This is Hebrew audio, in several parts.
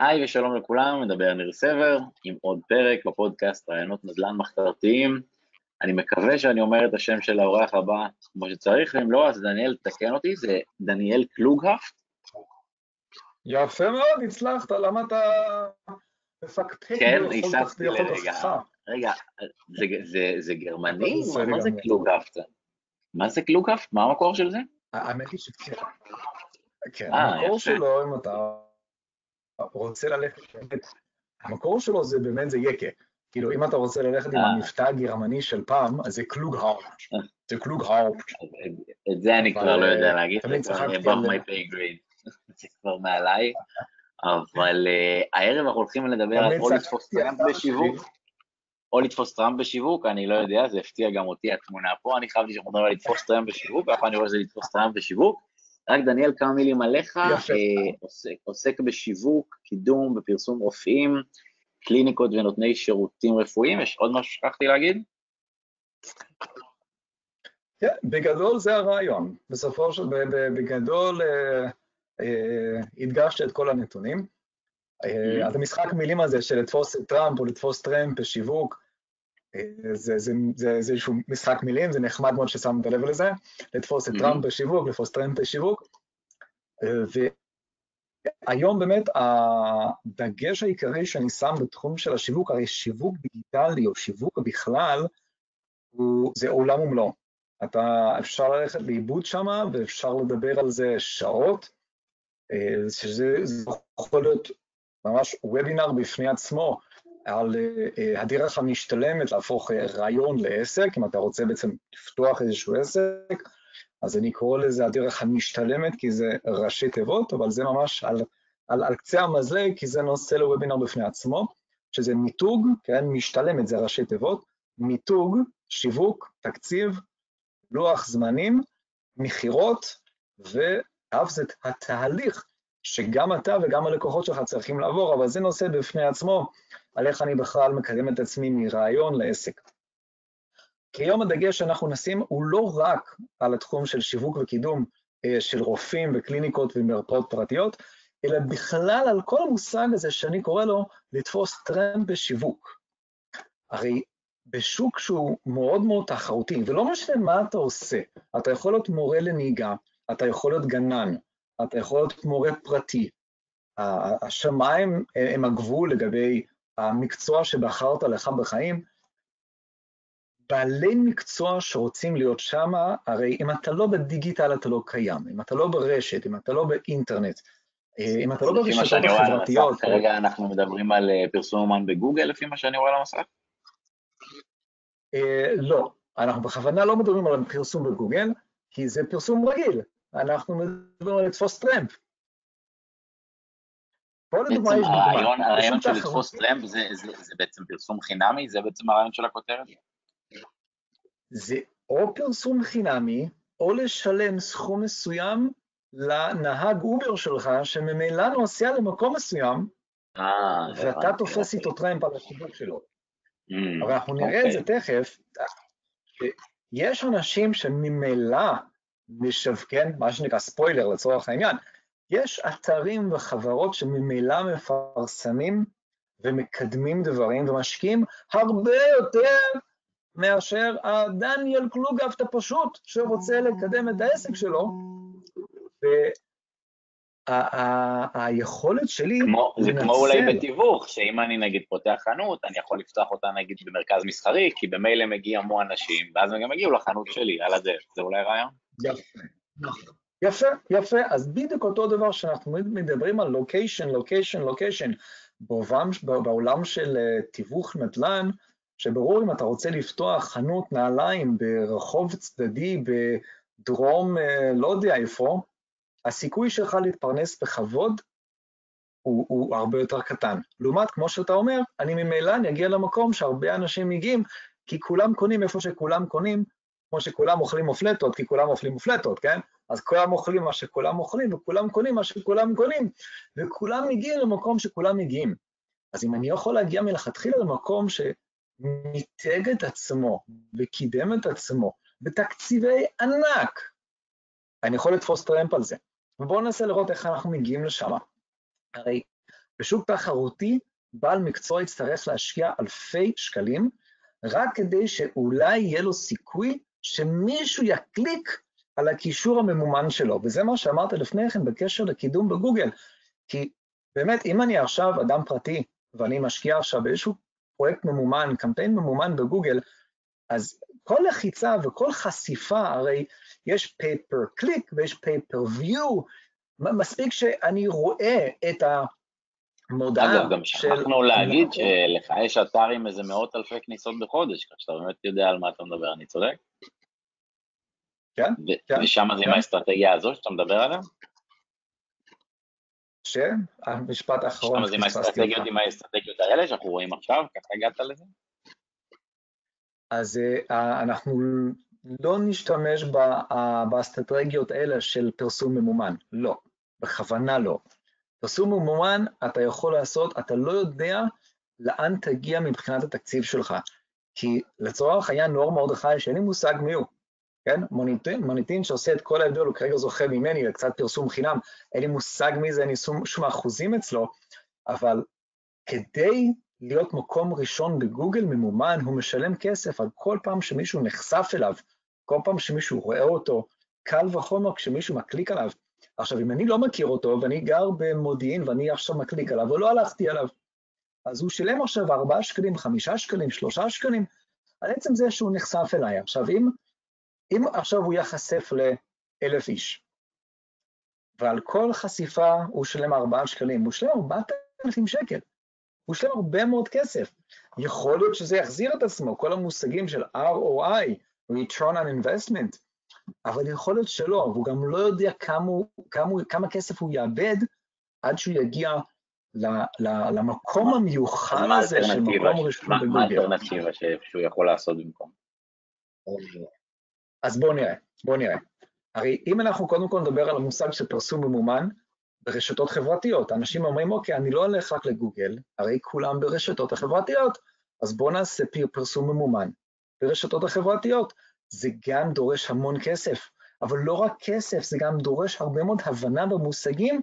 היי ושלום לכולם, מדבר ניר סבר עם עוד פרק בפודקאסט רעיונות נדל"ן מחתרתיים. אני מקווה שאני אומר את השם של האורח הבא כמו שצריך, ואם לא, אז דניאל, תקן אותי, זה דניאל קלוגהפט? יפה מאוד, הצלחת, למה אתה מפקפק כן, היססתי לרגע. רגע, זה, זה, זה גרמני? מה זה קלוגהפט? מה זה קלוגהפט? מה המקור של זה? האמת היא שכן. כן, אה, המקור שלו, אם אתה רוצה ללכת, המקור שלו זה באמת זה יקה. כאילו, אם אתה רוצה ללכת עם אה. המבטא הגרמני של פעם, אז זה קלוגהאופט. אה. זה קלוגהאופט. את זה אני כבר לא יודע להגיד, זה כבר above my pay grade. זה כבר מעליי. אבל הערב אנחנו הולכים לדבר על או לתפוס טראמפ בשיווק, או לתפוס טראמפ בשיווק, אני לא יודע, זה הפתיע גם אותי התמונה פה, אני חשבתי שאנחנו מדברים על לתפוס טראמפ בשיווק, ואף אני רואה שזה לתפוס טראמפ בשיווק. רק דניאל, כמה מילים עליך, אה, עוסק, עוסק בשיווק, קידום ופרסום רופאים, קליניקות ונותני שירותים רפואיים, יש עוד משהו שכחתי להגיד? כן, בגדול זה הרעיון. בסופו של, בגדול אה, אה, הדגשת את כל הנתונים. אה, אז המשחק מילים הזה של לתפוס טראמפ או לתפוס טראמפ בשיווק, זה, זה, זה, זה איזשהו משחק מילים, זה נחמד מאוד ששמת לב לזה, לתפוס את טראמפ בשיווק, לתפוס טראמפ בשיווק. והיום באמת הדגש העיקרי שאני שם בתחום של השיווק, הרי שיווק דיגיטלי או שיווק בכלל, הוא, זה עולם ומלואו. אתה, אפשר ללכת לאיבוד שם ואפשר לדבר על זה שעות, אה, שזה יכול להיות ממש וובינר בפני עצמו על אה, הדרך המשתלמת להפוך רעיון לעסק, אם אתה רוצה בעצם לפתוח איזשהו עסק, אז אני קורא לזה הדרך המשתלמת, כי זה ראשי תיבות, אבל זה ממש על, על, על קצה המזלג, כי זה נושא לוובינר בפני עצמו, שזה מיתוג, כן, משתלמת זה ראשי תיבות, מיתוג, שיווק, תקציב, לוח זמנים, מכירות, ואף זה התהליך שגם אתה וגם הלקוחות שלך צריכים לעבור, אבל זה נושא בפני עצמו, על איך אני בכלל מקדם את עצמי מרעיון לעסק. כי היום הדגש שאנחנו נשים הוא לא רק על התחום של שיווק וקידום אה, של רופאים וקליניקות ומרפאות פרטיות, אלא בכלל על כל המושג הזה שאני קורא לו לתפוס טרמפ בשיווק. הרי בשוק שהוא מאוד מאוד תחרותי, ולא משנה מה אתה עושה, אתה יכול להיות מורה לנהיגה, אתה יכול להיות גנן, אתה יכול להיות מורה פרטי. השמיים הם הגבול לגבי המקצוע שבחרת לך בחיים. בעלי מקצוע שרוצים להיות שם, הרי אם אתה לא בדיגיטל אתה לא קיים, אם אתה לא ברשת, אם אתה לא באינטרנט, אה, אם אתה לא ברשתות החברתיות... כרגע אנחנו מדברים על אה, פרסום אומן בגוגל, לפי מה שאני רואה על המסך? אה, לא, אנחנו בכוונה לא מדברים על פרסום בגוגל, כי זה פרסום רגיל. אנחנו מדברים על לתפוס טרמפ. בעצם הרעיון, של לתפוס טרמפ זה, זה, זה בעצם פרסום חינמי? זה בעצם הרעיון של הכותרת? זה או פרסום חינמי, או לשלם סכום מסוים לנהג אובר שלך, שממילא נוסע למקום מסוים, אה, ואתה תופס איתו טרמפ על השיווק שלו. Mm, אבל אנחנו נראה את זה אוקיי. תכף. יש אנשים שממילא משווקים, מה שנקרא ספוילר לצורך העניין, יש אתרים וחברות שממילא מפרסמים ומקדמים דברים ומשקיעים הרבה יותר מאשר הדניאל קלוגהפט הפשוט שרוצה לקדם את העסק שלו. והיכולת שלי... כמו, זה כמו אולי בתיווך, שאם אני נגיד פותח חנות, אני יכול לפתוח אותה נגיד במרכז מסחרי, כי במילא מגיע המון אנשים, ואז הם גם יגיעו לחנות שלי, על הדרך. זה אולי רעיון? יפה, נכון. יפה, יפה. אז בדיוק אותו דבר שאנחנו מדברים על לוקיישן, לוקיישן, לוקיישן. בעולם של אה, תיווך נדל"ן, שברור אם אתה רוצה לפתוח חנות נעליים ברחוב צדדי בדרום, אה, לא יודע איפה, הסיכוי שלך להתפרנס בכבוד הוא, הוא הרבה יותר קטן. לעומת, כמו שאתה אומר, אני ממילא אני אגיע למקום שהרבה אנשים מגיעים, כי כולם קונים איפה שכולם קונים, כמו שכולם אוכלים מופלטות, כי כולם אוכלים מופלטות, כן? אז כולם אוכלים מה שכולם אוכלים, וכולם קונים מה שכולם קונים, וכולם מגיעים למקום שכולם מגיעים. אז אם אני יכול להגיע מלכתחילה למקום שמיתג את עצמו וקידם את עצמו בתקציבי ענק, אני יכול לתפוס טרמפ על זה. ובואו ננסה לראות איך אנחנו מגיעים לשם. הרי בשוק תחרותי, בעל מקצוע יצטרך להשקיע אלפי שקלים, רק כדי שאולי יהיה לו סיכוי שמישהו יקליק על הקישור הממומן שלו, וזה מה שאמרת לפני כן בקשר לקידום בגוגל, כי באמת, אם אני עכשיו אדם פרטי, ואני משקיע עכשיו באיזשהו פרויקט ממומן, קמפיין ממומן בגוגל, אז כל לחיצה וכל חשיפה, הרי יש pay per click ויש pay per view, מספיק שאני רואה את המודעה של... אגב, גם שכחנו להגיד שלך יש אתר עם איזה מאות אלפי כניסות בחודש, כך שאתה באמת יודע על מה אתה מדבר, אני צודק? כן, כן. ושם זה עם כן. האסטרטגיה הזו שאתה מדבר עליה? שהמשפט האחרון... שם זה עם האסטרטגיות, עם האסטרטגיות האלה שאנחנו רואים עכשיו, ככה הגעת לזה? אז אה, אנחנו לא נשתמש באסטרטגיות האלה של פרסום ממומן, לא, בכוונה לא. פרסום ממומן אתה יכול לעשות, אתה לא יודע לאן תגיע מבחינת התקציב שלך. כי לצורך העניין נור מרדכי, שאין לי מושג מי הוא, כן? מוניטין, מוניטין שעושה את כל ההבדל, הוא כרגע זוכה ממני לקצת פרסום חינם, אין לי מושג מי זה, אין לי שום, שום אחוזים אצלו, אבל כדי להיות מקום ראשון בגוגל ממומן, הוא משלם כסף על כל פעם שמישהו נחשף אליו, כל פעם שמישהו רואה אותו, קל וחומר כשמישהו מקליק עליו. עכשיו, אם אני לא מכיר אותו ואני גר במודיעין ואני עכשיו מקליק עליו, ולא הלכתי עליו, אז הוא שילם עכשיו 4 שקלים, 5 שקלים, 3 שקלים, על עצם זה שהוא נחשף אליי. עכשיו, אם אם עכשיו הוא ייחשף לאלף איש, ועל כל חשיפה הוא שלם ארבעה שקלים, הוא ארבעת אלפים שקל, הוא שלם הרבה מאוד כסף. יכול להיות שזה יחזיר את עצמו, כל המושגים של ROI, return on investment, אבל יכול להיות שלא, והוא גם לא יודע כמה, כמה, כמה כסף הוא יאבד עד שהוא יגיע ל, ל, למקום המיוחד הזה של מקום ראשון בגוגל. מה האלטרנטיבה שהוא יכול לעשות במקום? אז בואו נראה, בואו נראה. הרי אם אנחנו קודם כל נדבר על המושג של פרסום ממומן ברשתות חברתיות, אנשים אומרים, אוקיי, אני לא הולך רק לגוגל, הרי כולם ברשתות החברתיות, אז בואו נעשה פרסום ממומן ברשתות החברתיות. זה גם דורש המון כסף, אבל לא רק כסף, זה גם דורש הרבה מאוד הבנה במושגים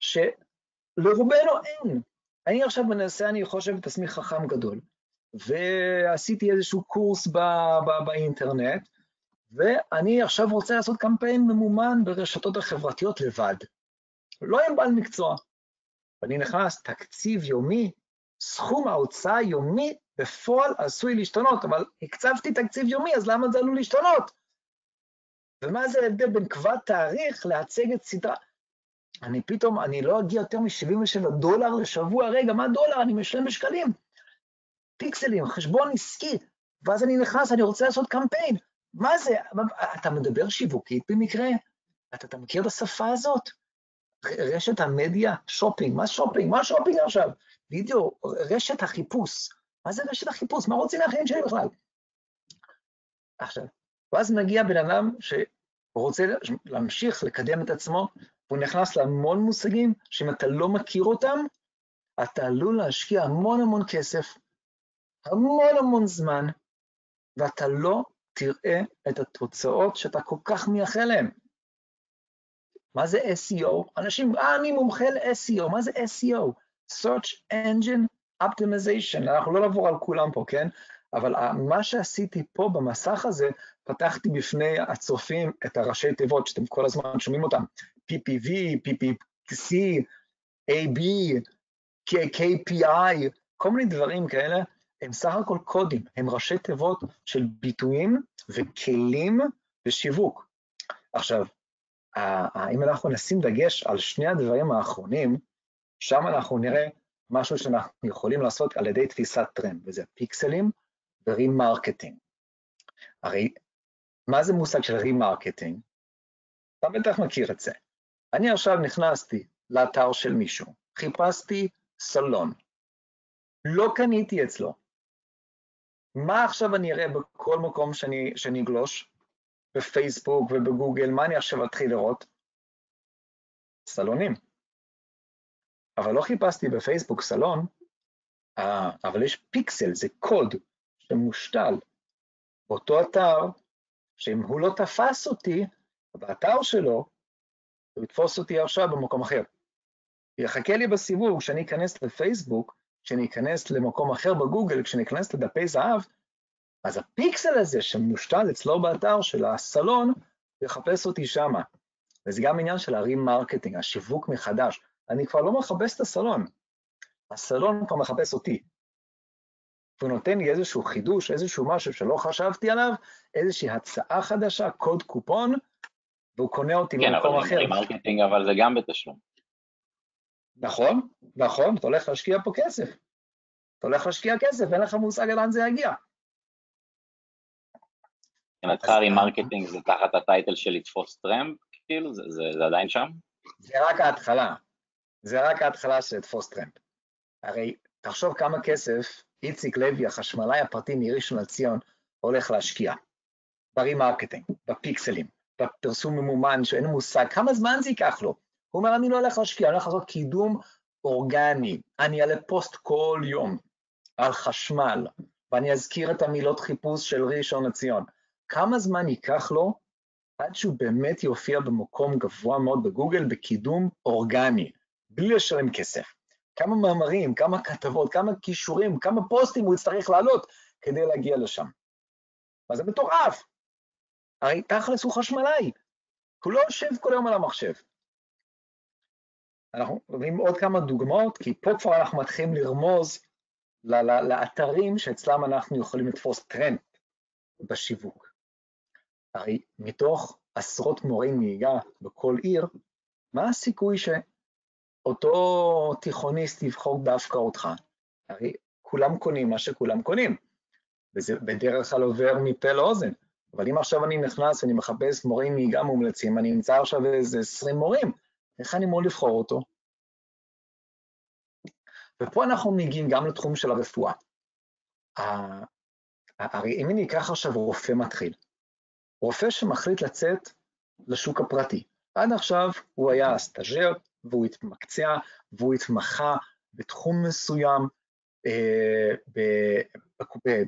שלרובנו אין. אני עכשיו מנסה, אני חושב את עצמי חכם גדול, ועשיתי איזשהו קורס באינטרנט, ואני עכשיו רוצה לעשות קמפיין ממומן ברשתות החברתיות לבד. לא עם בעל מקצוע. ואני נכנס, תקציב יומי, סכום ההוצאה היומי בפועל עשוי להשתנות, אבל הקצבתי תקציב יומי, אז למה זה עלול להשתנות? ומה זה ההבדל בין קבע תאריך להצגת סדרה? אני פתאום, אני לא אגיע יותר מ-77 דולר לשבוע, רגע, מה דולר? אני משלם בשקלים. פיקסלים, חשבון עסקי, ואז אני נכנס, אני רוצה לעשות קמפיין. מה זה? אתה מדבר שיווקית במקרה? אתה, אתה מכיר את השפה הזאת? רשת המדיה, שופינג, מה שופינג? מה שופינג עכשיו? וידאו, רשת החיפוש. מה זה רשת החיפוש? מה רוצים מהחיים שלי בכלל? עכשיו, ואז מגיע בן אדם שרוצה להמשיך לקדם את עצמו, והוא נכנס להמון מושגים שאם אתה לא מכיר אותם, אתה עלול להשקיע המון המון כסף, המון המון זמן, ואתה לא תראה את התוצאות שאתה כל כך מייחל להן. מה זה SEO? אנשים, אה, אני מומחה ל-SEO, מה זה SEO? Search Engine Optimization, אנחנו לא נעבור על כולם פה, כן? אבל מה שעשיתי פה במסך הזה, פתחתי בפני הצופים את הראשי תיבות שאתם כל הזמן שומעים אותם, PPV, PPC, AB, KPI, כל מיני דברים כאלה, הם סך הכל קודים, הם ראשי תיבות של ביטויים וכלים בשיווק. עכשיו, אם אנחנו נשים דגש על שני הדברים האחרונים, שם אנחנו נראה משהו שאנחנו יכולים לעשות על ידי תפיסת טרמפ, וזה פיקסלים ו remarketing. הרי מה זה מושג של remarketing? אתה בטח מכיר את זה. אני עכשיו נכנסתי לאתר של מישהו, חיפשתי סלון, לא קניתי אצלו, מה עכשיו אני אראה בכל מקום שאני, שאני אגלוש? בפייסבוק ובגוגל, מה אני עכשיו אתחיל לראות? סלונים. אבל לא חיפשתי בפייסבוק סלון, אה, אבל יש פיקסל, זה קוד שמושתל באותו אתר, שאם הוא לא תפס אותי באתר שלו, הוא יתפוס אותי עכשיו במקום אחר. יחכה לי בסיבוב, כשאני אכנס לפייסבוק, כשאני אכנס למקום אחר בגוגל, כשאני אכנס לדפי זהב, אז הפיקסל הזה שמושתל אצלו באתר של הסלון, יחפש אותי שמה. וזה גם עניין של ה remarketing, השיווק מחדש. אני כבר לא מחפש את הסלון, הסלון כבר מחפש אותי. והוא נותן לי איזשהו חידוש, איזשהו משהו שלא חשבתי עליו, איזושהי הצעה חדשה, קוד קופון, והוא קונה אותי כן, במקום אחר. כן, אבל remarketing, אבל זה גם בתשלום. נכון, נכון, אתה הולך להשקיע פה כסף. אתה הולך להשקיע כסף, אין לך מושג לאן זה יגיע. מבחינתך remarketing זה תחת ה title של לתפוס טרמפ, כאילו? זה, זה, זה עדיין שם? זה רק ההתחלה. זה רק ההתחלה של לתפוס טרמפ. הרי תחשוב כמה כסף איציק לוי, החשמלאי הפרטי מראשון לציון, הולך להשקיע. ב remarketing, בפיקסלים, בפרסום ממומן שאין מושג, כמה זמן זה ייקח לו? הוא אומר, אני לא הולך להשקיע, אני הולך לעשות קידום אורגני. אני אעלה פוסט כל יום על חשמל, ואני אזכיר את המילות חיפוש של ראשון לציון. כמה זמן ייקח לו עד שהוא באמת יופיע במקום גבוה מאוד בגוגל בקידום אורגני, בלי לשלם כסף? כמה מאמרים, כמה כתבות, כמה קישורים, כמה פוסטים הוא יצטרך להעלות כדי להגיע לשם? מה זה מטורף? הרי תכלס הוא חשמלאי, הוא לא יושב כל היום על המחשב. אנחנו רואים עוד כמה דוגמאות, כי פה כבר אנחנו מתחילים לרמוז לאתרים שאצלם אנחנו יכולים לתפוס טרנד בשיווק. הרי מתוך עשרות מורי נהיגה בכל עיר, מה הסיכוי שאותו תיכוניסט יבחור דווקא אותך? הרי כולם קונים מה שכולם קונים, וזה בדרך כלל עובר מפה לאוזן. אבל אם עכשיו אני נכנס ואני מחפש מורי נהיגה מומלצים, אני נמצא עכשיו איזה 20 מורים, איך אני אמור לבחור אותו? ופה אנחנו מגיעים גם לתחום של הרפואה. הרי אם אני אקח עכשיו רופא מתחיל, רופא שמחליט לצאת לשוק הפרטי, עד עכשיו הוא היה סטאג'ר והוא התמקצע והוא התמחה בתחום מסוים, אה,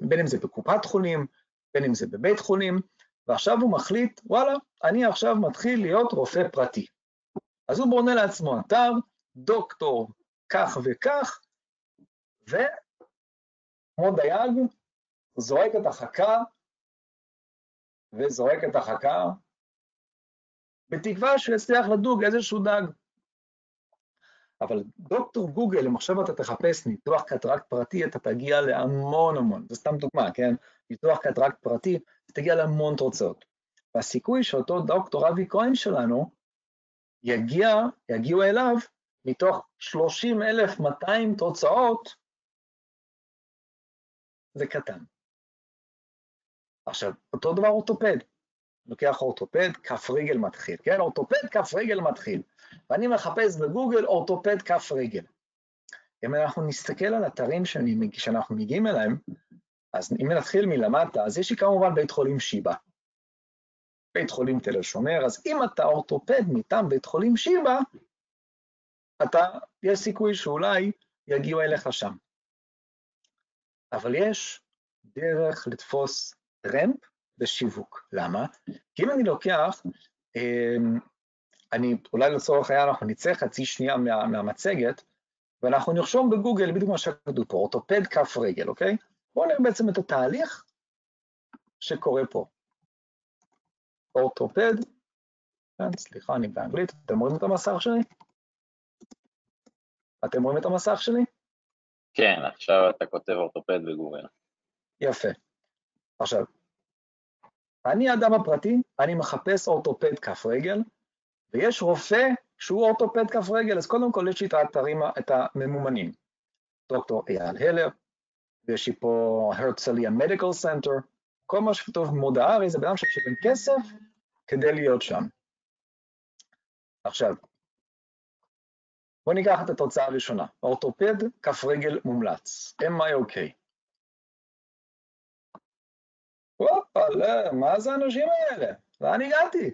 בין אם זה בקופת חולים, בין אם זה בבית חולים, ועכשיו הוא מחליט, וואלה, אני עכשיו מתחיל להיות רופא פרטי. אז הוא בונה לעצמו אתר, דוקטור כך וכך, וכמו דייג, זורק את החכה וזורק את החכה, בתקווה שהוא יצליח לדוג איזשהו דג. אבל דוקטור גוגל, אם עכשיו אתה תחפש ניתוח קטרקט פרטי, אתה תגיע להמון המון, זו סתם דוגמה, כן? ניתוח קטרקט פרטי, תגיע להמון תוצאות. והסיכוי שאותו דוקטור אבי כהן שלנו, יגיע, יגיעו אליו מתוך 30,200 תוצאות, זה קטן. עכשיו, אותו דבר אורתופד. לוקח אורתופד, כף רגל מתחיל, כן? אורתופד, כף רגל מתחיל. ואני מחפש בגוגל אורתופד, כף רגל. אם אנחנו נסתכל על אתרים שאני, שאנחנו מגיעים אליהם, אז אם נתחיל מלמטה, אז יש לי כמובן בית חולים שיבא. בית חולים תל השומר, אז אם אתה אורתופד מטעם בית חולים שיבא, אתה, יש סיכוי שאולי יגיעו אליך שם. אבל יש דרך לתפוס טרמפ בשיווק. למה? כי אם אני לוקח, אמ, אני, אולי לצורך העניין אנחנו נצא חצי שנייה מה, מהמצגת, ואנחנו נרשום בגוגל בדיוק מה שכתוב פה, אורתופד כף רגל, אוקיי? בואו נראה בעצם את התהליך שקורה פה. אורתופד, כן, סליחה, אני באנגלית, אתם רואים את המסך שלי? אתם רואים את המסך שלי? כן, עכשיו אתה כותב אורתופד בגוגל. יפה. עכשיו, אני אדם הפרטי, אני מחפש אורתופד כף רגל, ויש רופא שהוא אורתופד כף רגל, אז קודם כל יש לי את האתרים, את הממומנים. דוקטור אייל הלר, ויש לי פה הרצליה מדיקל סנטר, כל מה שכתוב מודעה, הרי זה בן אדם ששילם כסף כדי להיות שם. עכשיו, בואו ניקח את התוצאה הראשונה, אורתופד, כף רגל מומלץ, MIOK. וואלה, מה זה האנשים האלה? לאן הגעתי?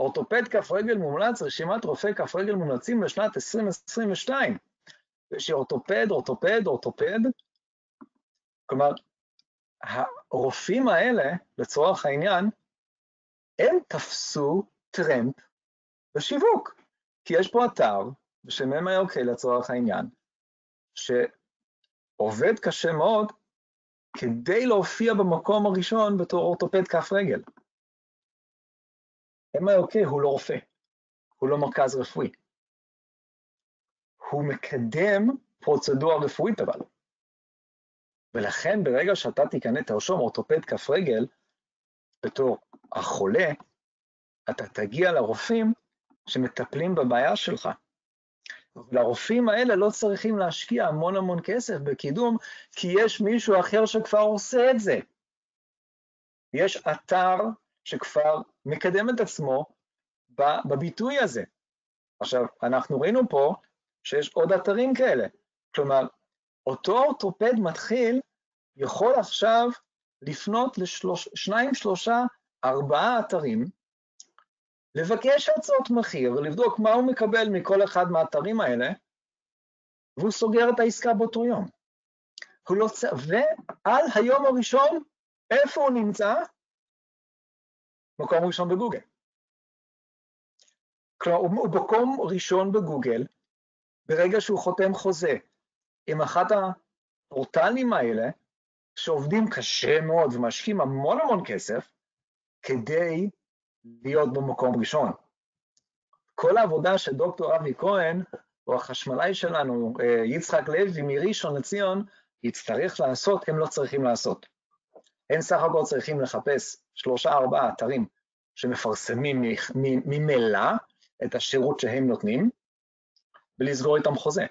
אורתופד כף רגל מומלץ, רשימת רופאי כף רגל מומלצים לשנת 2022. יש אורתופד, אורתופד, אורתופד. כלומר, הרופאים האלה, לצורך העניין, הם תפסו טרמפ בשיווק. כי יש פה אתר ש-MIOK לצורך העניין, שעובד קשה מאוד כדי להופיע במקום הראשון בתור אורתופד כף רגל. MIOK הוא לא רופא, הוא לא מרכז רפואי. הוא מקדם פרוצדורה רפואית אבל. ולכן ברגע שאתה תיכנס, תרשום אורתופד כף רגל בתור החולה, אתה תגיע לרופאים שמטפלים בבעיה שלך. לרופאים האלה לא צריכים להשקיע המון המון כסף בקידום, כי יש מישהו אחר שכבר עושה את זה. יש אתר שכבר מקדם את עצמו בביטוי הזה. עכשיו, אנחנו ראינו פה שיש עוד אתרים כאלה. כלומר, אותו אורתופד מתחיל יכול עכשיו לפנות לשניים, שלושה, ארבעה אתרים, לבקש הצעות מחיר, לבדוק מה הוא מקבל מכל אחד מהאתרים האלה, והוא סוגר את העסקה באותו יום. הוא לא צ... ועל היום הראשון, איפה הוא נמצא? מקום ראשון בגוגל. כלומר, הוא מקום ראשון בגוגל, ברגע שהוא חותם חוזה עם אחת הפורטלים האלה, שעובדים קשה מאוד ומשקיעים המון המון כסף, כדי להיות במקום ראשון. כל העבודה של דוקטור אבי כהן, או החשמלאי שלנו, אה, יצחק לוי מראשון לציון, יצטרך לעשות, הם לא צריכים לעשות. הם סך הכל צריכים לחפש שלושה ארבעה אתרים שמפרסמים ממילא את השירות שהם נותנים, ולסגור איתם חוזה.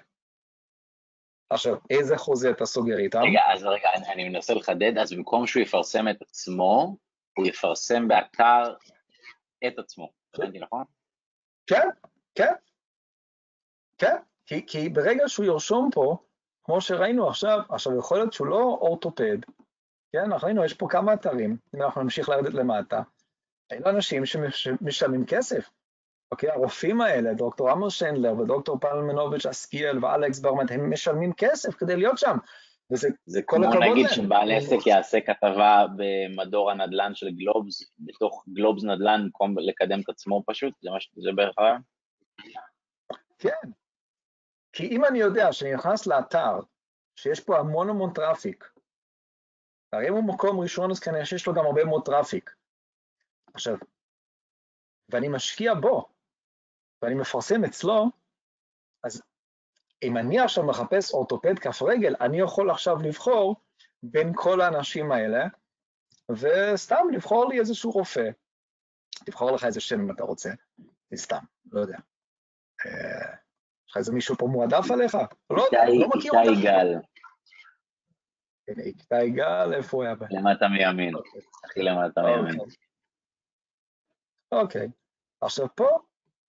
עכשיו, איזה חוזה אתה סוגר איתם? רגע, אז רגע, אני מנסה לחדד, אז במקום שהוא יפרסם את עצמו, הוא יפרסם באתר את עצמו, הבנתי נכון? כן, כן, כן, כי, כי ברגע שהוא ירשום פה, כמו שראינו עכשיו, עכשיו יכול להיות שהוא לא אורתופד, כן, אנחנו ראינו, יש פה כמה אתרים, אם אנחנו נמשיך לרדת למטה, אלו אנשים שמשלמים כסף. אוקיי, הרופאים האלה, דוקטור עמוס שנדלר ודוקטור פלמנוביץ' אסקיאל ואלכס ברמנט, הם משלמים כסף כדי להיות שם. וזה זה כל הכבוד להם. כמו נגיד שבעל עסק יעשה כתבה במדור הנדל"ן של גלובס, בתוך גלובס נדל"ן, במקום לקדם את עצמו פשוט, זה, מה שזה בערך הרעיון? כן. כי אם אני יודע שאני נכנס לאתר, שיש פה המון המון traffic, הרי אם הוא מקום ראשון, אז כנראה שיש לו גם הרבה מאוד traffic. עכשיו, ואני משקיע בו, ואני מפרסם אצלו, אז אם אני עכשיו מחפש אורתופד כף רגל, אני יכול עכשיו לבחור בין כל האנשים האלה, וסתם לבחור לי איזשהו רופא. תבחור לך איזה שם אם אתה רוצה, זה סתם, לא יודע. אה, יש לך איזה מישהו פה מועדף עליך? לא יודע, לא מכיר אותך. איתי גל. איתי גל, איפה הוא היה? למטה מימין, הכי למטה מימין. אוקיי. עכשיו פה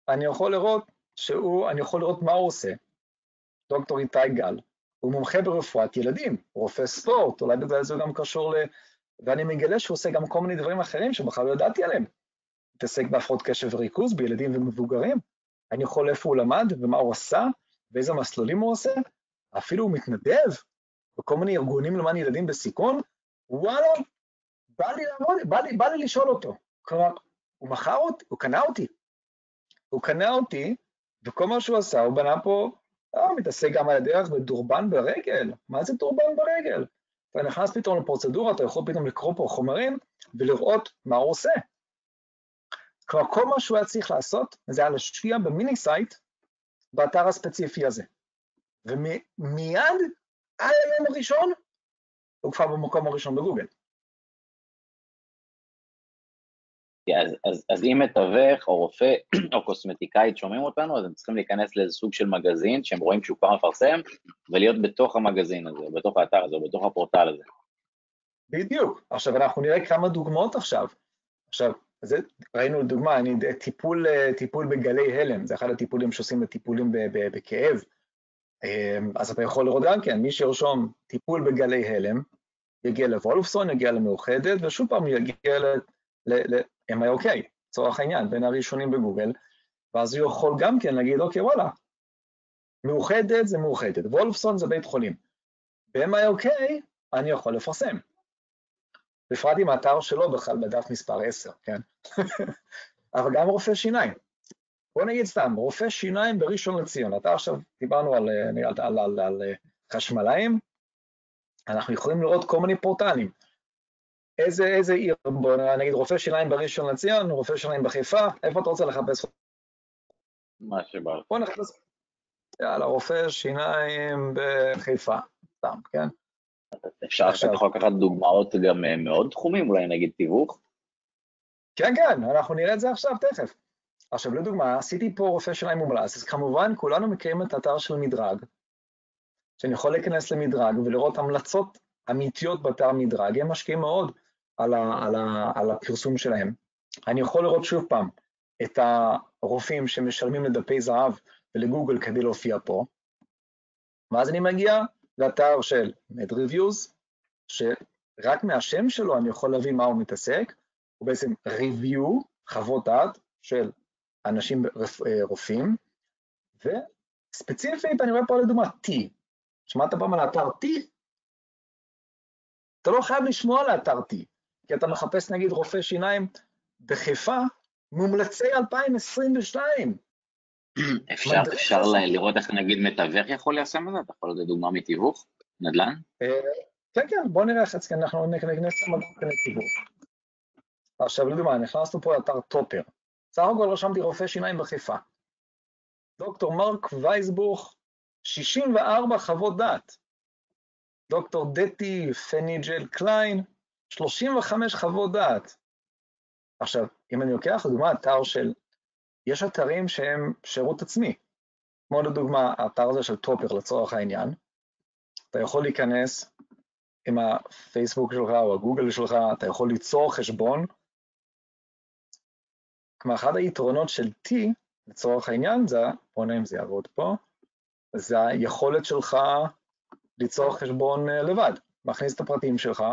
אני יכול לראות שהוא, אני יכול לראות מה הוא עושה. דוקטור איתי גל, הוא מומחה ברפואת ילדים, רופא ספורט, אולי בגלל זה הוא גם קשור ל... ואני מגלה שהוא עושה גם כל מיני דברים אחרים שבכלל לא ידעתי עליהם. מתעסק בהפרעות קשב וריכוז בילדים ומבוגרים. אני יכול איפה הוא למד ומה הוא עשה, ואיזה מסלולים הוא עושה. אפילו הוא מתנדב בכל מיני ארגונים למען ילדים בסיכון. וואלה, בא לי לעמוד, בא לי, בא לי לשאול אותו. כלומר, הוא מכר אותי, הוא קנה אותי. הוא קנה אותי, וכל מה שהוא עשה, הוא בנה פה אה, מתעסק גם על הדרך בדורבן ברגל. מה זה דורבן ברגל? אתה נכנס פתאום לפרוצדורה, אתה יכול פתאום לקרוא פה חומרים ולראות מה הוא עושה. כלומר, כל מה שהוא היה צריך לעשות, זה היה להשקיע ב mini site באתר הספציפי הזה. ומיד, על היום הראשון, הוא כבר במקום הראשון בגוגל. אז, אז, אז אם מתווך או רופא או קוסמטיקאית שומעים אותנו, אז הם צריכים להיכנס לאיזה סוג של מגזין שהם רואים שהוא כבר מפרסם, ולהיות בתוך המגזין הזה, או בתוך האתר הזה, או בתוך הפורטל הזה. בדיוק. עכשיו, אנחנו נראה כמה דוגמאות עכשיו. עכשיו, זה, ראינו דוגמה, אני, טיפול, טיפול בגלי הלם, זה אחד הטיפולים שעושים לטיפולים בכאב. אמ, אז אתה יכול לראות גם כן, מי שירשום טיפול בגלי הלם, יגיע לוולפסון, יגיע למאוחדת, ושוב פעם יגיע ל... MIOK, לצורך העניין, בין הראשונים בגוגל, ואז הוא יכול גם כן להגיד, אוקיי, וואלה, מאוחדת זה מאוחדת, וולפסון זה בית חולים. ב-MIOK אני יכול לפרסם. בפרט עם האתר שלו בכלל בדף מספר 10, כן? אבל גם רופא שיניים. בוא נגיד סתם, רופא שיניים בראשון לציון, אתה עכשיו, דיברנו על, על, על, על, על חשמלאים, אנחנו יכולים לראות כל מיני פורטלים. איזה, איזה עיר, בוא נגיד רופא שיניים בראשון לציון, רופא שיניים בחיפה, איפה אתה רוצה לחפש? מה שבא. בוא נחפש, יאללה, רופא שיניים בחיפה, סתם, כן? אפשר עכשיו לקחת דוגמאות גם אה, מעוד תחומים, אולי נגיד תיווך? כן, כן, אנחנו נראה את זה עכשיו, תכף. עכשיו, לדוגמה, עשיתי פה רופא שיניים מומלץ, אז כמובן כולנו מכירים את האתר של מדרג, שאני יכול להיכנס למדרג ולראות המלצות אמיתיות באתר מדרג, הם משקיעים מאוד על, ה, על, ה, על הפרסום שלהם. אני יכול לראות שוב פעם את הרופאים שמשלמים לדפי זהב ולגוגל כדי להופיע פה, ואז אני מגיע לאתר של MedReviews, שרק מהשם שלו אני יכול להבין מה הוא מתעסק, הוא בעצם review, חוות דעת של אנשים אה, רופאים, וספציפית אני רואה פה לדוגמה T. שמעת פעם על האתר T? אתה לא חייב לשמוע על האתר T, כי אתה מחפש נגיד רופא שיניים בחיפה, מומלצי 2022. אפשר, אפשר לראות איך נגיד מתווך יכול ליישם את זה? אתה יכול לתת דוגמה מתיווך? נדל"ן? אה, כן, כן, בוא נראה איך אנחנו נכנס למקום לתיווך. עכשיו לדוגמה, נכנסנו פה לאתר טופר. סך הכל רשמתי רופא שיניים בחיפה. דוקטור מרק וייסבוך, 64 חוות דעת. דוקטור דטי פניג'ל קליין, 35 חוות דעת. עכשיו, אם אני לוקח לדוגמה אתר של, יש אתרים שהם שירות עצמי, כמו לדוגמה האתר הזה של טופר לצורך העניין, אתה יכול להיכנס עם הפייסבוק שלך או הגוגל שלך, אתה יכול ליצור חשבון, כלומר, אחד היתרונות של T, לצורך העניין, זה, בוא נראה אם זה יעבוד פה, זה היכולת שלך ליצור חשבון אה, לבד. מכניס את הפרטים שלך,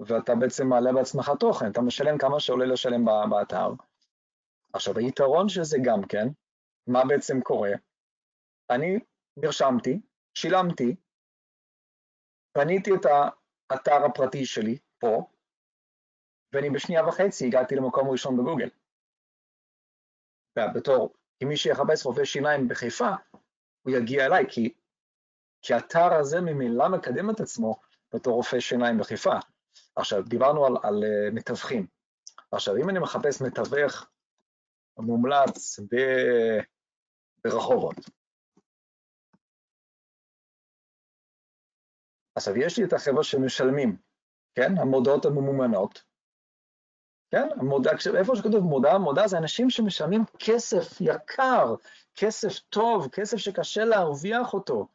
ואתה בעצם מעלה בעצמך תוכן, אתה משלם כמה שעולה לשלם באתר. עכשיו, היתרון של זה גם כן, מה בעצם קורה? אני נרשמתי, שילמתי, בניתי את האתר הפרטי שלי פה, ואני בשנייה וחצי הגעתי למקום ראשון בגוגל. בתור, אם מי שיחפש רופא שיניים בחיפה, הוא יגיע אליי, כי, כי האתר הזה ממילא מקדם את עצמו בתור רופא שיניים בחיפה. עכשיו, דיברנו על, על uh, מתווכים. עכשיו, אם אני מחפש מתווך מומלץ ב... ברחובות, עכשיו, יש לי את החבר'ה שמשלמים, כן? המודעות הממומנות, כן? המודע, איפה שכתוב מודע, מודע זה אנשים שמשלמים כסף יקר, כסף טוב, כסף שקשה להרוויח אותו,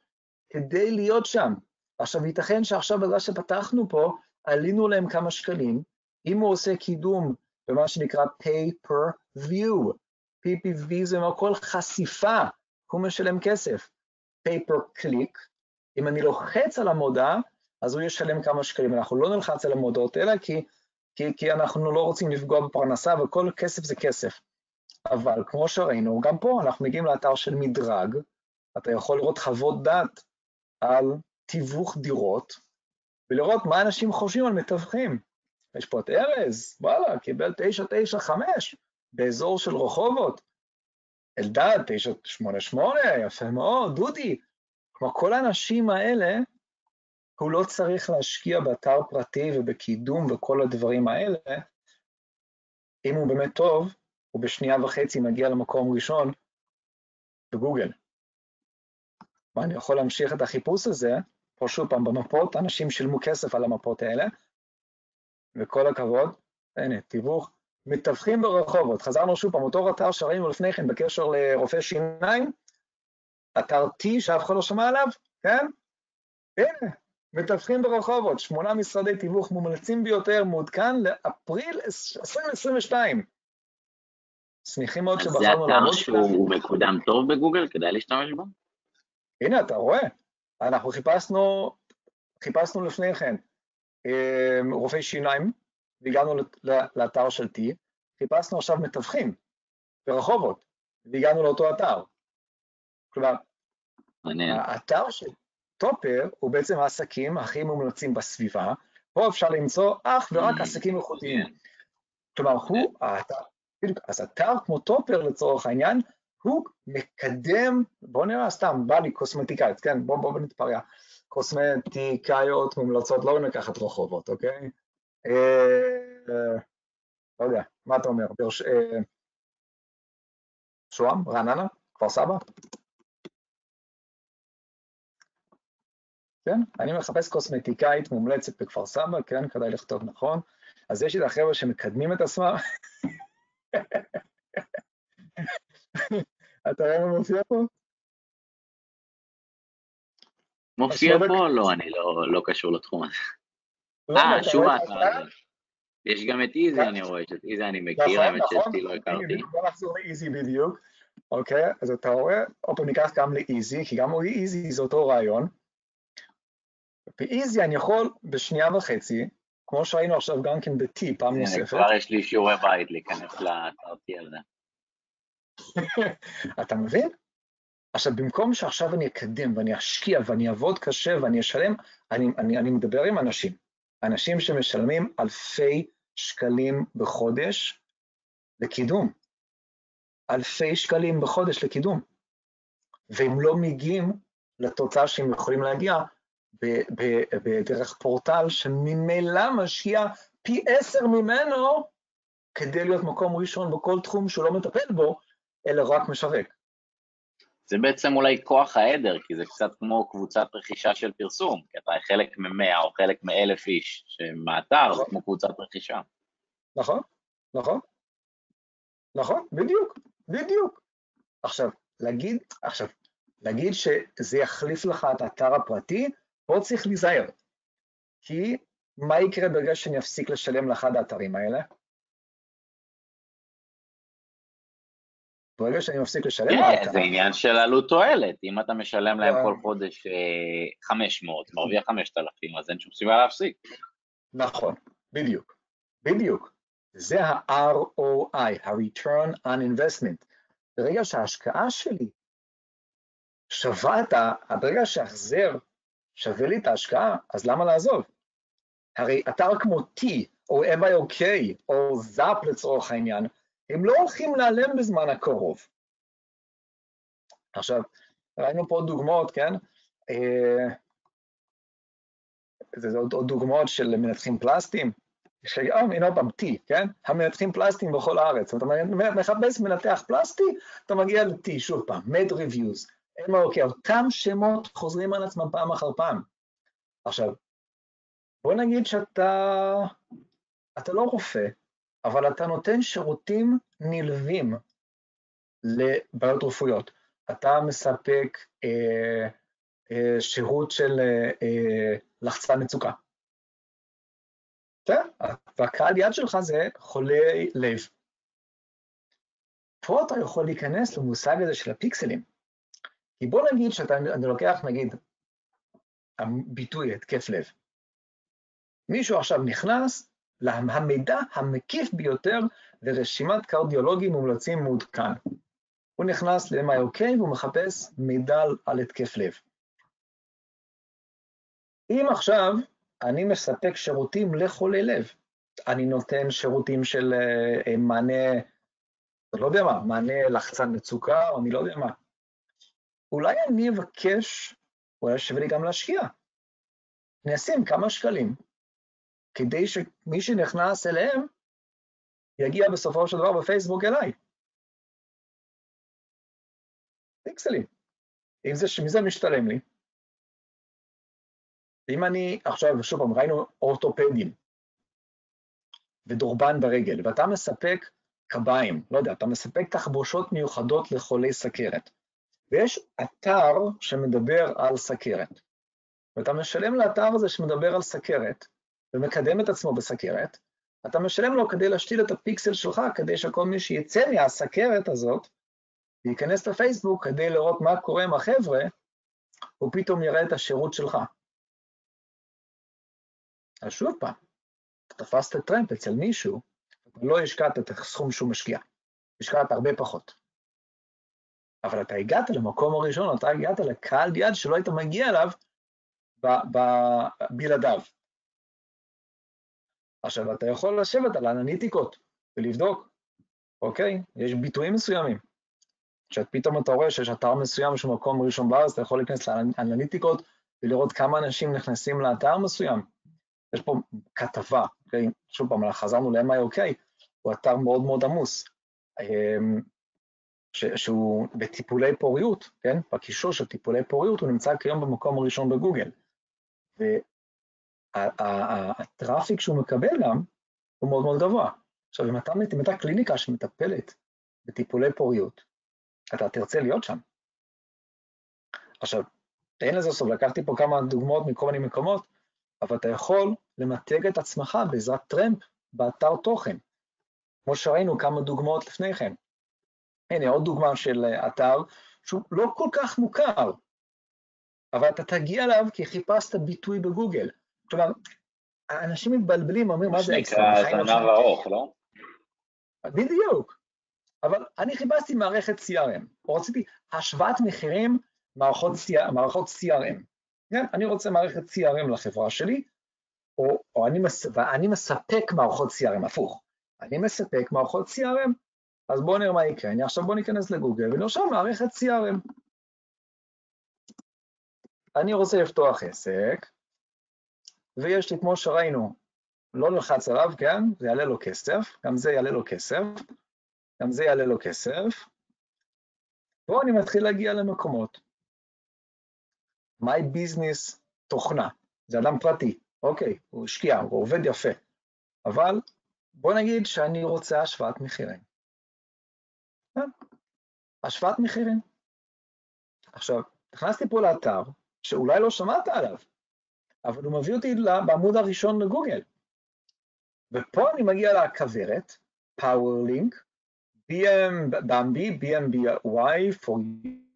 כדי להיות שם. עכשיו, ייתכן שעכשיו בגלל שפתחנו פה, עלינו להם כמה שקלים, אם הוא עושה קידום במה שנקרא pay per view, PPV זה אומר כל חשיפה, הוא משלם כסף. pay per click, אם אני לוחץ על המודעה, אז הוא ישלם כמה שקלים. אנחנו לא נלחץ על המודעות האלה, כי כי, כי אנחנו לא רוצים לפגוע בפרנסה, וכל כסף זה כסף. אבל כמו שראינו, גם פה אנחנו מגיעים לאתר של מדרג, אתה יכול לראות חוות דעת על תיווך דירות, ולראות מה אנשים חושבים על מתווכים. יש פה את ארז, וואלה, קיבל 995 באזור של רחובות. אלדד, 988, יפה מאוד, דודי. כלומר, כל האנשים האלה הוא לא צריך להשקיע באתר פרטי ובקידום וכל הדברים האלה. אם הוא באמת טוב, הוא בשנייה וחצי מגיע למקום ראשון בגוגל. ואני יכול להמשיך את החיפוש הזה, פה שוב פעם במפות, אנשים שילמו כסף על המפות האלה, וכל הכבוד, הנה, תיווך, מתווכים ברחובות, חזרנו שוב פעם, אותו אתר שראינו לפני כן בקשר לרופא שיניים, אתר T שאף אחד לא שמע עליו, כן? הנה, מתווכים ברחובות, שמונה משרדי תיווך מומלצים ביותר, מעודכן לאפריל 2022. שמחים מאוד שבחרנו לעבוד. זה אתר שהוא מקודם טוב בגוגל? כדאי להשתמש בו? הנה, אתה רואה. אנחנו חיפשנו, חיפשנו לפני כן אמ, רופאי שיניים, והגענו לאתר של T, חיפשנו עכשיו מתווכים ברחובות, והגענו לאותו אתר. כלומר, האתר של טופר הוא בעצם העסקים הכי מומלצים בסביבה, פה אפשר למצוא אך ורק אממ. עסקים איכותיים. כלומר, הוא, בדיוק, אז אתר כמו טופר לצורך העניין, הוא מקדם, בואו נראה סתם, בא לי קוסמטיקאית, כן, בואו בוא נתפרע. קוסמטיקאיות מומלצות, לא ניקח את רחובות, אוקיי? אה, לא יודע, מה אתה אומר? אה, שוהם? רעננה? כפר סבא? כן? אני מחפש קוסמטיקאית מומלצת בכפר סבא, כן? כדאי לכתוב נכון. אז יש לי את החבר'ה שמקדמים את עצמם. אתה רואה מה מופיע פה? מופיע פה? לא, אני לא, לא קשור לתחום הזה. לא, אה, שוב האתר. יש גם את איזי, אני רואה שאת איזי אני מכיר, נכון, האמת נכון. שאתי לא הכרתי. בוא נחזור לאיזי בדיוק, אוקיי? אז אתה רואה, עוד פעם ניקח גם לאיזי, כי גם איזי זה אותו רעיון. באיזי אני יכול בשנייה וחצי, כמו שהיינו עכשיו גם כן ב-T פעם נוספת. כבר יש לי שיעורי בית להיכנס T הזה. אתה מבין? עכשיו, במקום שעכשיו אני אקדם ואני אשקיע ואני אעבוד קשה ואני אשלם, אני, אני, אני מדבר עם אנשים, אנשים שמשלמים אלפי שקלים בחודש לקידום. אלפי שקלים בחודש לקידום. והם לא מגיעים לתוצאה שהם יכולים להגיע בדרך פורטל שממילא משקיע פי עשר ממנו כדי להיות מקום ראשון בכל תחום שהוא לא מטפל בו, אלא רק משווק. זה בעצם אולי כוח העדר, כי זה קצת כמו קבוצת רכישה של פרסום, כי אתה חלק ממאה או חלק מאלף איש שמאתר, נכון. זה כמו קבוצת רכישה. נכון, נכון, נכון, בדיוק, בדיוק. עכשיו, להגיד, עכשיו, להגיד שזה יחליף לך את האתר הפרטי, פה צריך להיזהר. כי מה יקרה ברגע שאני אפסיק לשלם לאחד האתרים האלה? ברגע שאני מפסיק לשלם... כן, זה עניין של עלות תועלת. אם אתה משלם להם כל חודש 500, אה, מרוויח 5,000, אז אין שום סיבה להפסיק. נכון, בדיוק, בדיוק. זה ה-ROI, ה-Return on Investment. ברגע שההשקעה שלי שווה את ה... ברגע שההחזר שווה לי את ההשקעה, אז למה לעזוב? הרי אתר כמו T, או MIOK, או ZAP לצורך העניין, הם לא הולכים להיעלם בזמן הקרוב. עכשיו, ראינו פה דוגמאות, כן? אה, זה עוד, עוד דוגמאות של מנתחים פלסטיים, שגם, הנה עוד פעם, T, כן? המנתחים פלסטיים בכל הארץ. זאת אומרת, אתה מחפש מנתח פלסטי, אתה מגיע ל-T, שוב פעם, made reviews. הם אוקיי, אותם שמות חוזרים על עצמם פעם אחר פעם. עכשיו, בוא נגיד שאתה אתה לא רופא, אבל אתה נותן שירותים נלווים לבעיות רפואיות. אתה מספק אה, אה, שירות של אה, אה, לחצן מצוקה. והקהל יד שלך זה חולי לב. פה אתה יכול להיכנס למושג הזה של הפיקסלים. כי בוא נגיד שאתה, אני לוקח נגיד הביטוי התקף לב. מישהו עכשיו נכנס המידע המקיף ביותר לרשימת קרדיולוגים מומלצים מעודכן. הוא נכנס ל-MIOK והוא מחפש מידע על התקף לב. אם עכשיו אני מספק שירותים לחולי לב, אני נותן שירותים של uh, מענה, לא יודע מה, מענה לחצן מצוקה, או אני לא יודע מה. אולי אני אבקש, אולי שווה לי גם להשקיע. אני אשים כמה שקלים כדי שמי שנכנס אליהם יגיע בסופו של דבר בפייסבוק אליי. פיקסלים. אם זה, מזה משתלם לי. אם אני, עכשיו, שוב פעם, ראינו אורתופדים ודורבן ברגל, ואתה מספק קביים, לא יודע, אתה מספק תחבושות מיוחדות לחולי סכרת, ויש אתר שמדבר על סכרת, ואתה משלם לאתר הזה שמדבר על סכרת, ומקדם את עצמו בסכרת, אתה משלם לו כדי להשתיל את הפיקסל שלך, כדי שכל מי שיצא מהסכרת הזאת, ייכנס לפייסבוק כדי לראות מה קורה עם החבר'ה, הוא פתאום יראה את השירות שלך. אז שוב פעם, תפסת טרמפ אצל מישהו, לא השקעת את הסכום שהוא משקיע, השקעת הרבה פחות. אבל אתה הגעת למקום הראשון, אתה הגעת לקהל יד שלא היית מגיע אליו בלעדיו. עכשיו, אתה יכול לשבת על האנליטיקות ולבדוק אוקיי? יש ביטויים מסוימים. שפתאום אתה רואה שיש אתר מסוים שהוא מקום ראשון בארץ, אתה יכול להיכנס לאנליטיקות ולראות כמה אנשים נכנסים לאתר מסוים. יש פה כתבה, אוקיי? שוב פעם, חזרנו ל-MIOK, הוא אתר מאוד מאוד עמוס, אמ, שהוא בטיפולי פוריות, כן? בקישור של טיפולי פוריות, הוא נמצא כיום במקום הראשון בגוגל. והטראפיק שהוא מקבל גם הוא מאוד מאוד גבוה. עכשיו, אם אתה, אם אתה קליניקה שמטפלת בטיפולי פוריות, אתה תרצה להיות שם. עכשיו, אין לזה סוף, לקחתי פה כמה דוגמאות מכל מיני מקומות, אבל אתה יכול למתג את עצמך בעזרת טרמפ באתר תוכן, כמו שראינו כמה דוגמאות לפני כן. הנה עוד דוגמה של אתר שהוא לא כל כך מוכר, אבל אתה תגיע אליו כי חיפשת ביטוי בגוגל. כלומר, אנשים מתבלבלים, אומרים, מה זה אקסטרה? זה נקרא זנב ארוך, לא? בדיוק. אבל אני חיפשתי מערכת CRM, או רציתי השוואת מחירים מערכות, מערכות CRM. כן, אני רוצה מערכת CRM לחברה שלי, או, או אני, מס, ואני מספק מערכות CRM, הפוך. אני מספק מערכות CRM, אז בואו נראה מה יקרה. אני עכשיו בואו ניכנס לגוגל ונרשום מערכת CRM. אני רוצה לפתוח עסק, ויש לי, כמו שראינו, לא נלחץ עליו, כן? זה יעלה לו כסף, גם זה יעלה לו כסף, גם זה יעלה לו כסף. פה אני מתחיל להגיע למקומות. My business תוכנה, זה אדם פרטי, אוקיי, הוא השקיע, הוא עובד יפה, אבל בוא נגיד שאני רוצה השוואת מחירים. השוואת מחירים. עכשיו, נכנסתי פה לאתר, שאולי לא שמעת עליו, אבל הוא מביא אותי בעמוד הראשון לגוגל. ופה אני מגיע לכוורת, PowerLink, BM, במבי, BMBY for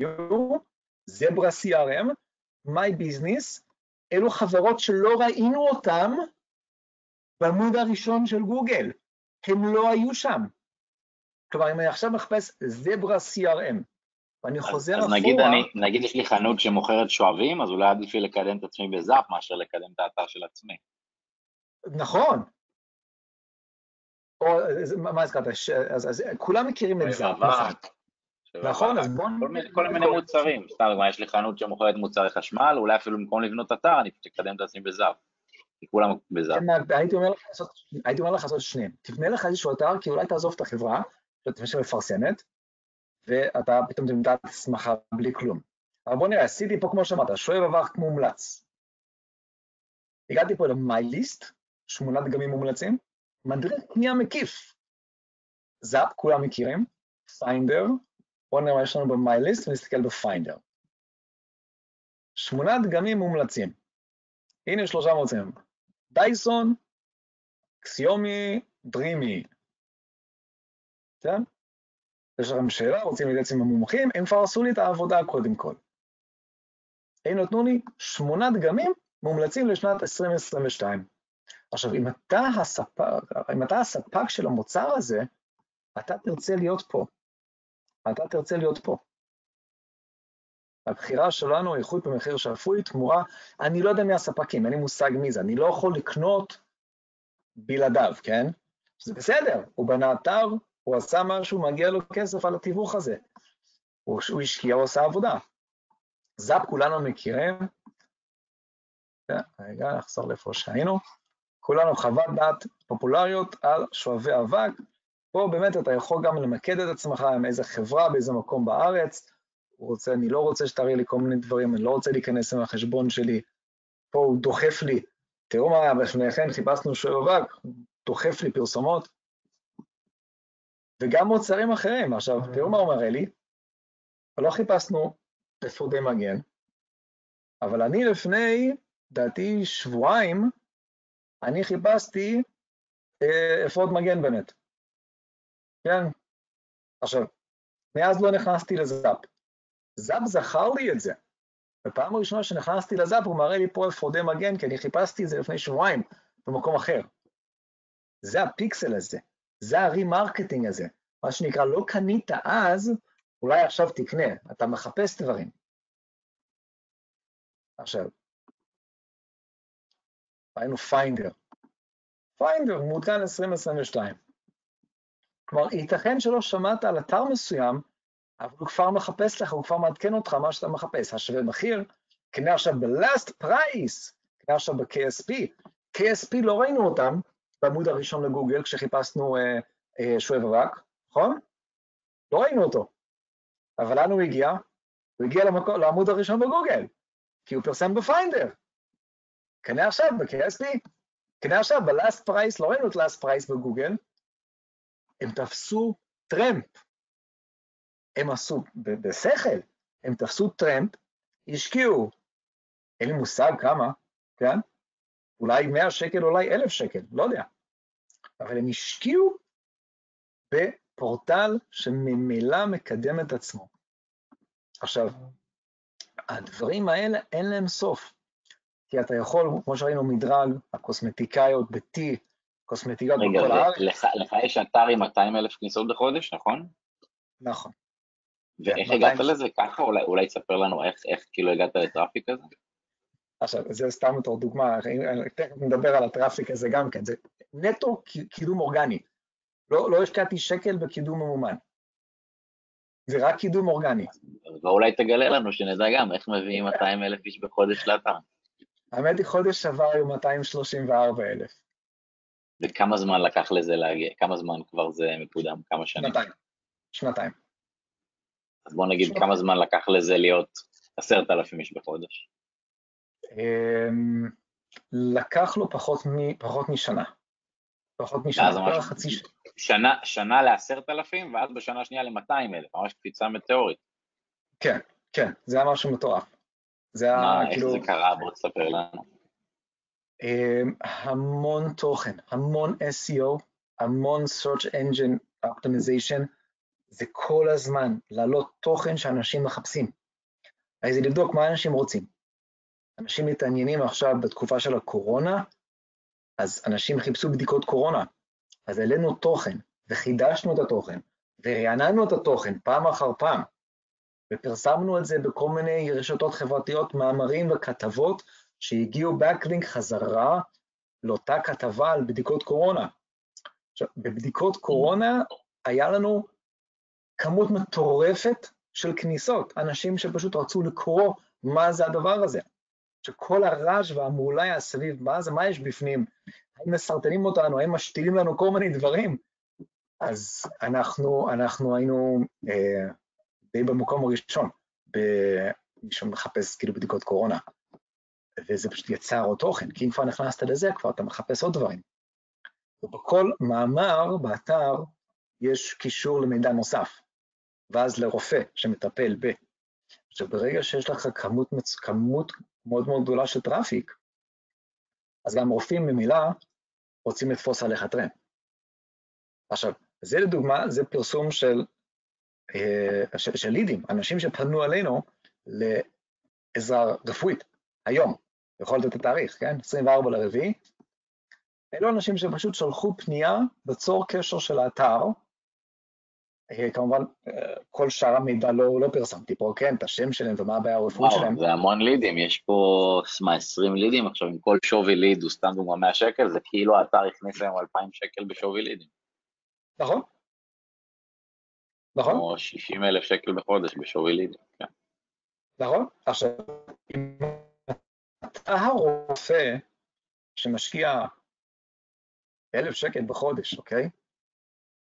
you, זברה CRM, My Business, אלו חברות שלא ראינו אותן בעמוד הראשון של גוגל, הם לא היו שם. כלומר, אם אני עכשיו מחפש זברה CRM, ואני חוזר אז, אחורה... אז נגיד, אני, נגיד יש לי חנות שמוכרת שואבים, אז אולי עדיף לי לקדם את עצמי בזאפ מאשר לקדם את האתר של עצמי. נכון. או, מה הזכרת? אז, אז, אז כולם מכירים את זאפ, נכון. נכון, אז בואו... כל מיני מוצרים, סתם, יש לי חנות שמוכרת מוצרי חשמל, אולי אפילו במקום לבנות אתר, אני פשוט אקדם את עצמי בזאפ. כי כולם בזאפ. כן, הייתי אומר לך לעשות שניהם. תבנה לך איזשהו אתר, כי אולי תעזוב את החברה, שמפרסמת, ואתה פתאום תמצא את עצמך בלי כלום. אבל בוא נראה, עשיתי פה, כמו שאמרת, שואב אבק מומלץ. הגעתי פה ל-MyList, שמונה דגמים מומלצים, מדריך קנייה מקיף. זאפ, כולם מכירים, פיינדר, בואו נראה מה יש לנו ב-MyList ונסתכל בפיינדר. שמונה דגמים מומלצים. הנה שלושה מוצאים. דייסון, אקסיומי, דרימי. כן? יש לכם שאלה, רוצים להתייעץ עם המומחים, הם כבר עשו לי את העבודה קודם כל. הם נתנו לי שמונה דגמים מומלצים לשנת 2022. עכשיו, אם אתה, הספק, אם אתה הספק של המוצר הזה, אתה תרצה להיות פה. אתה תרצה להיות פה. הבחירה שלנו, איכות במחיר שפוי, תמורה, אני לא יודע מי הספקים, אין לי מושג מי זה, אני לא יכול לקנות בלעדיו, כן? זה בסדר, הוא בנה אתר, הוא עשה משהו, מגיע לו כסף על התיווך הזה. הוא, הוא השקיע, הוא עשה עבודה. זאפ כולנו מכירים. רגע, נחזור לאיפה שהיינו. כולנו חוות דעת פופולריות על שואבי אבק. פה באמת אתה יכול גם למקד את עצמך עם איזה חברה, באיזה מקום בארץ. הוא רוצה, אני לא רוצה שתראה לי כל מיני דברים, אני לא רוצה להיכנס עם החשבון שלי. פה הוא דוחף לי. תראו מה לפני כן, חיפשנו שואב אבק, דוחף לי פרסומות. וגם מוצרים אחרים. עכשיו, תראו מה אומר אלי, לא חיפשנו אפודי מגן, אבל אני לפני, דעתי שבועיים, אני חיפשתי אה, אפוד מגן באמת. כן? עכשיו, מאז לא נכנסתי לזאפ. זאפ זכר לי את זה. בפעם הראשונה שנכנסתי לזאפ הוא מראה לי פה אפודי מגן, כי אני חיפשתי את זה לפני שבועיים במקום אחר. זה הפיקסל הזה. זה ה remarketing הזה. מה שנקרא, לא קנית אז, אולי עכשיו תקנה, אתה מחפש דברים. עכשיו, ראינו פיינדר. פיינדר, מעודכן 2022. כלומר, ייתכן שלא שמעת על אתר מסוים, אבל הוא כבר מחפש לך, הוא כבר מעדכן אותך מה שאתה מחפש. השווה מחיר, קנה עכשיו ב-last price, קנה עכשיו ב-KSP. KSP לא ראינו אותם בעמוד הראשון לגוגל כשחיפשנו אה, אה, שואב אבק, נכון? לא ראינו אותו. אבל לאן הוא הגיע? הוא הגיע למקום, לעמוד הראשון בגוגל, כי הוא פרסם בפיינדר. קנה עכשיו ב-KSP. קנה עכשיו ב-last price, לא ראינו את last price בגוגל, הם תפסו טרמפ. הם עשו, בשכל, הם תפסו טרמפ, השקיעו, אין לי מושג כמה, כן? אולי 100 שקל, אולי 1,000 שקל, לא יודע. אבל הם השקיעו בפורטל שממילא מקדם את עצמו. עכשיו, הדברים האלה אין להם סוף, כי אתה יכול, כמו שראינו מדרג, הקוסמטיקאיות ב-T, קוסמטיקאיות בכל הארץ. רגע, לך יש אתר עם 200 אלף כניסות בחודש, נכון? נכון. ואיך הגעת לזה? ככה? אולי, אולי תספר לנו איך, איך כאילו הגעת ל traffic הזה? עכשיו, זה סתם בתור דוגמה, תכף נדבר על ה traffic הזה גם כן, זה נטו קידום אורגני. לא, לא השקעתי שקל בקידום ממומן. זה רק קידום אורגני. ואולי תגלה לנו שנדע גם איך מביאים 200 אלף איש בחודש לאתר. האמת היא, חודש שעבר היו 234 אלף. וכמה זמן לקח לזה להגיע? כמה זמן כבר זה מקודם? כמה שנים? שנתיים. שנתיים. אז בוא נגיד כמה זמן לקח לזה להיות עשרת אלפים איש בחודש. אמ, לקח לו פחות, מ, פחות משנה. פחות משנה, חצי שנה. שנה, שנה לעשרת אלפים, ואז בשנה השנייה למאתיים אלף, ממש קפיצה מטאורית. כן, כן, זה היה משהו מטורף. זה היה מה, כאילו... איך זה קרה? בוא תספר לנו. אמ, המון תוכן, המון SEO, המון Search Engine Optimization, זה כל הזמן להעלות תוכן שאנשים מחפשים. אז זה לבדוק מה אנשים רוצים. אנשים מתעניינים עכשיו בתקופה של הקורונה, אז אנשים חיפשו בדיקות קורונה. אז העלינו תוכן, וחידשנו את התוכן, ורעננו את התוכן פעם אחר פעם, ופרסמנו את זה בכל מיני רשתות חברתיות, מאמרים וכתבות שהגיעו בקלינק חזרה לאותה כתבה על בדיקות קורונה. עכשיו, בבדיקות קורונה היה לנו כמות מטורפת של כניסות, אנשים שפשוט רצו לקרוא מה זה הדבר הזה. שכל הרעש והמעולה היה סביב מה זה, מה יש בפנים, האם מסרטנים אותנו, האם משתילים לנו כל מיני דברים. אז אנחנו, אנחנו היינו אה, די במקום הראשון, מי שמחפש כאילו בדיקות קורונה. וזה פשוט יצר עוד תוכן, כי אם כבר נכנסת לזה, כבר אתה מחפש עוד דברים. ובכל מאמר באתר יש קישור למידע נוסף. ואז לרופא שמטפל ב. עכשיו, ברגע שיש לך כמות, כמות מאוד מאוד גדולה של traffic, אז גם רופאים ממילא רוצים לתפוס עליך טרמפ. עכשיו, זה לדוגמה, זה פרסום של, אה, של, של לידים, אנשים שפנו אלינו לעזרה רפואית, היום, יכול להיות את התאריך, כן? 24 לרביעי. אלו אנשים שפשוט שלחו פנייה בצור קשר של האתר, כמובן, אה, כל שאר המידע לא, לא פרסמתי פה, כן, את השם שלהם ומה הבעיה הרפואית שלהם. זה המון לידים, יש פה, מה, 20 לידים עכשיו, אם כל שווי ליד הוא סתם דוגמה 100 שקל, זה כאילו האתר הכניס להם 2,000 שקל בשווי לידים. נכון. נכון. או 60 אלף שקל בחודש בשווי לידים, כן. נכון. עכשיו, אם אתה הרופא שמשקיע אלף שקל בחודש, אוקיי?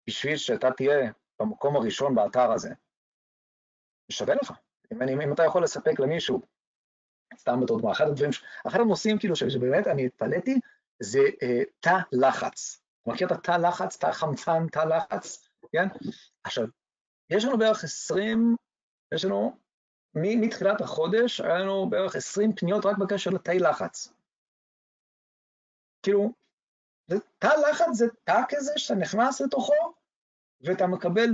בשביל שאתה תהיה במקום הראשון באתר הזה, זה שווה לך. אם, אם, אם אתה יכול לספק למישהו, סתם בתור אחד הדברים, אחד הנושאים כאילו שבאמת אני התפלאתי, זה אה, תא לחץ. מכיר את התא לחץ, תא חמצן, תא לחץ, כן? עכשיו, יש לנו בערך 20, יש לנו, מתחילת החודש, היה לנו בערך 20 פניות רק בקשר לתאי לחץ. כאילו, תא לחץ זה תא כזה שאתה נכנס לתוכו, ואתה מקבל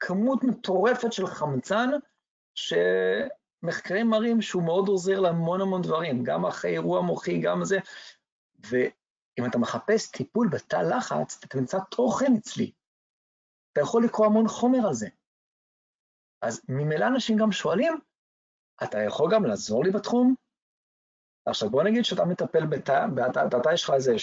כמות מטורפת של חמצן, שמחקרים מראים שהוא מאוד עוזר להמון המון דברים, גם אחרי אירוע מוחי, גם זה, ואם אתה מחפש טיפול בתא לחץ, אתה תמצא תוכן אצלי. אתה יכול לקרוא המון חומר על זה. אז ממילא אנשים גם שואלים, אתה יכול גם לעזור לי בתחום? עכשיו בוא נגיד שאתה מטפל בתא, ואתה יש לך איזה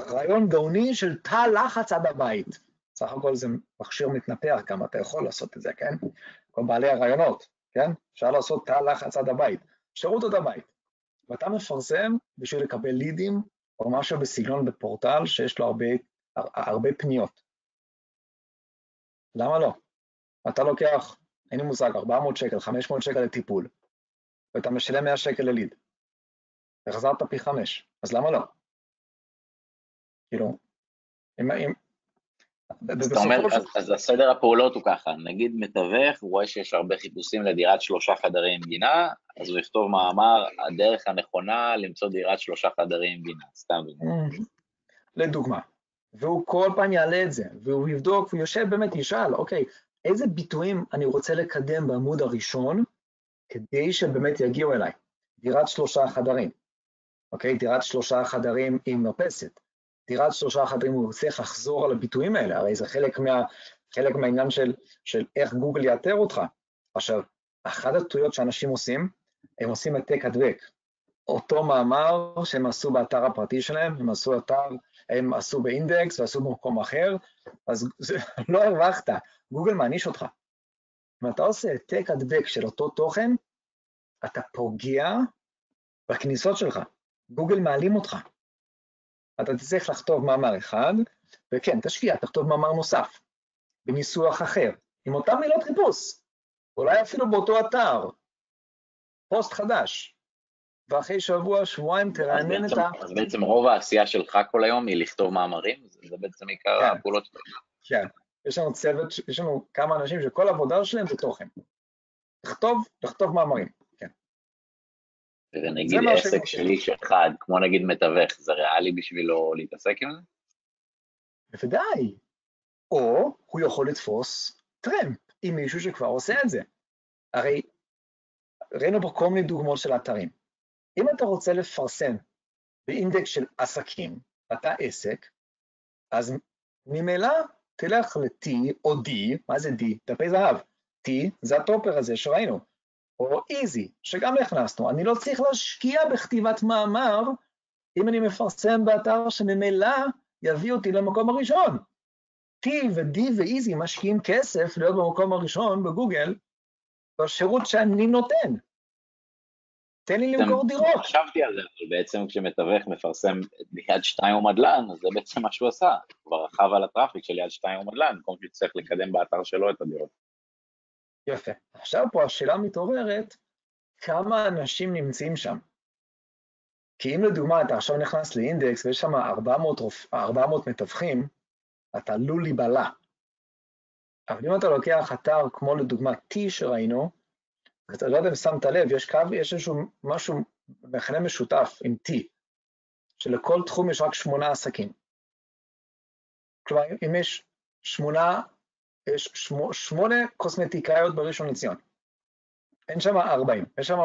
רעיון גאוני של תא לחץ עד הבית. סך הכל זה מכשיר מתנפח גם, אתה יכול לעשות את זה, כן? כל בעלי הרעיונות, כן? אפשר לעשות תא לחץ עד הבית, שירות עד הבית. ואתה מפרסם בשביל לקבל לידים או משהו בסגנון בפורטל שיש לו הרבה, הרבה פניות. למה לא? אתה לוקח, אין לי מושג, 400 שקל, 500 שקל לטיפול, ואתה משלם 100 שקל לליד. החזרת פי חמש, אז למה לא? כאילו, אם... אם אז אתה אומר, אז, הסדר הפעולות הוא ככה, נגיד מתווך, הוא רואה שיש הרבה חיפושים לדירת שלושה חדרים עם גינה, אז הוא יכתוב מאמר, הדרך הנכונה למצוא דירת שלושה חדרים עם גינה, סתם. Mm. לדוגמה. והוא כל פעם יעלה את זה, והוא יבדוק, והוא יושב באמת, ישאל, אוקיי, איזה ביטויים אני רוצה לקדם בעמוד הראשון, כדי שבאמת יגיעו אליי? דירת שלושה חדרים, אוקיי? דירת שלושה חדרים עם מרפסת. דירת שלושה חדרים, הוא צריך לחזור על הביטויים האלה, הרי זה חלק, מה, חלק מהעניין של, של איך גוגל יאתר אותך. עכשיו, אחת הטעויות שאנשים עושים, הם עושים העתק הדבק. אותו מאמר שהם עשו באתר הפרטי שלהם, הם עשו אתר, הם עשו באינדקס ועשו במקום אחר, אז זה, לא הרווחת, גוגל מעניש אותך. אם אתה עושה העתק הדבק של אותו תוכן, אתה פוגע בכניסות שלך. גוגל מעלים אותך. אתה תצטרך לכתוב מאמר אחד, וכן, תשקיע, תכתוב מאמר נוסף, בניסוח אחר, עם אותן מילות חיפוש, אולי אפילו באותו אתר, פוסט חדש, ואחרי שבוע, שבועיים תרענן את ה... אז בעצם רוב העשייה שלך כל היום היא לכתוב מאמרים? זה בעצם עיקר כן. הפעולות שלך. כן, יש לנו צוות, יש לנו כמה אנשים שכל העבודה שלהם זה תוכן. לכתוב, לכתוב מאמרים. ונגיד עסק של איש אחד, כמו נגיד מתווך, זה ריאלי בשבילו להתעסק עם זה? בוודאי. או הוא יכול לתפוס טרמפ עם מישהו שכבר עושה את זה. הרי ראינו פה כל מיני דוגמאות של אתרים. אם אתה רוצה לפרסם באינדקס של עסקים, אתה עסק, אז ממילא תלך ל-T או D, מה זה D? דפי זהב. T זה הטופר הזה שראינו. או איזי, שגם הכנסנו. אני לא צריך להשקיע בכתיבת מאמר אם אני מפרסם באתר שממילא יביא אותי למקום הראשון. T ו-D ואיזי משקיעים כסף להיות במקום הראשון בגוגל בשירות שאני נותן. תן לי למכור דירות. חשבתי על זה, אבל בעצם כשמתווך מפרסם יד שתיים או מדלן, אז זה בעצם מה שהוא עשה. הוא כבר רכב על הטראפיק של יד שתיים או מדלן, במקום שהוא צריך לקדם באתר שלו את הדירות. יפה. עכשיו פה השאלה מתעוררת, כמה אנשים נמצאים שם? כי אם לדוגמה אתה עכשיו נכנס לאינדקס ויש שם 400, 400 מתווכים, אתה עלול להיבלע. אבל אם אתה לוקח אתר כמו לדוגמה T שראינו, אתה לא יודע אם שמת לב, יש קו, יש איזשהו משהו, מכנה משותף עם T, שלכל תחום יש רק שמונה עסקים. כלומר, אם יש שמונה יש שמונה קוסמטיקאיות בראשון לציון. אין שם ארבעים, יש שם,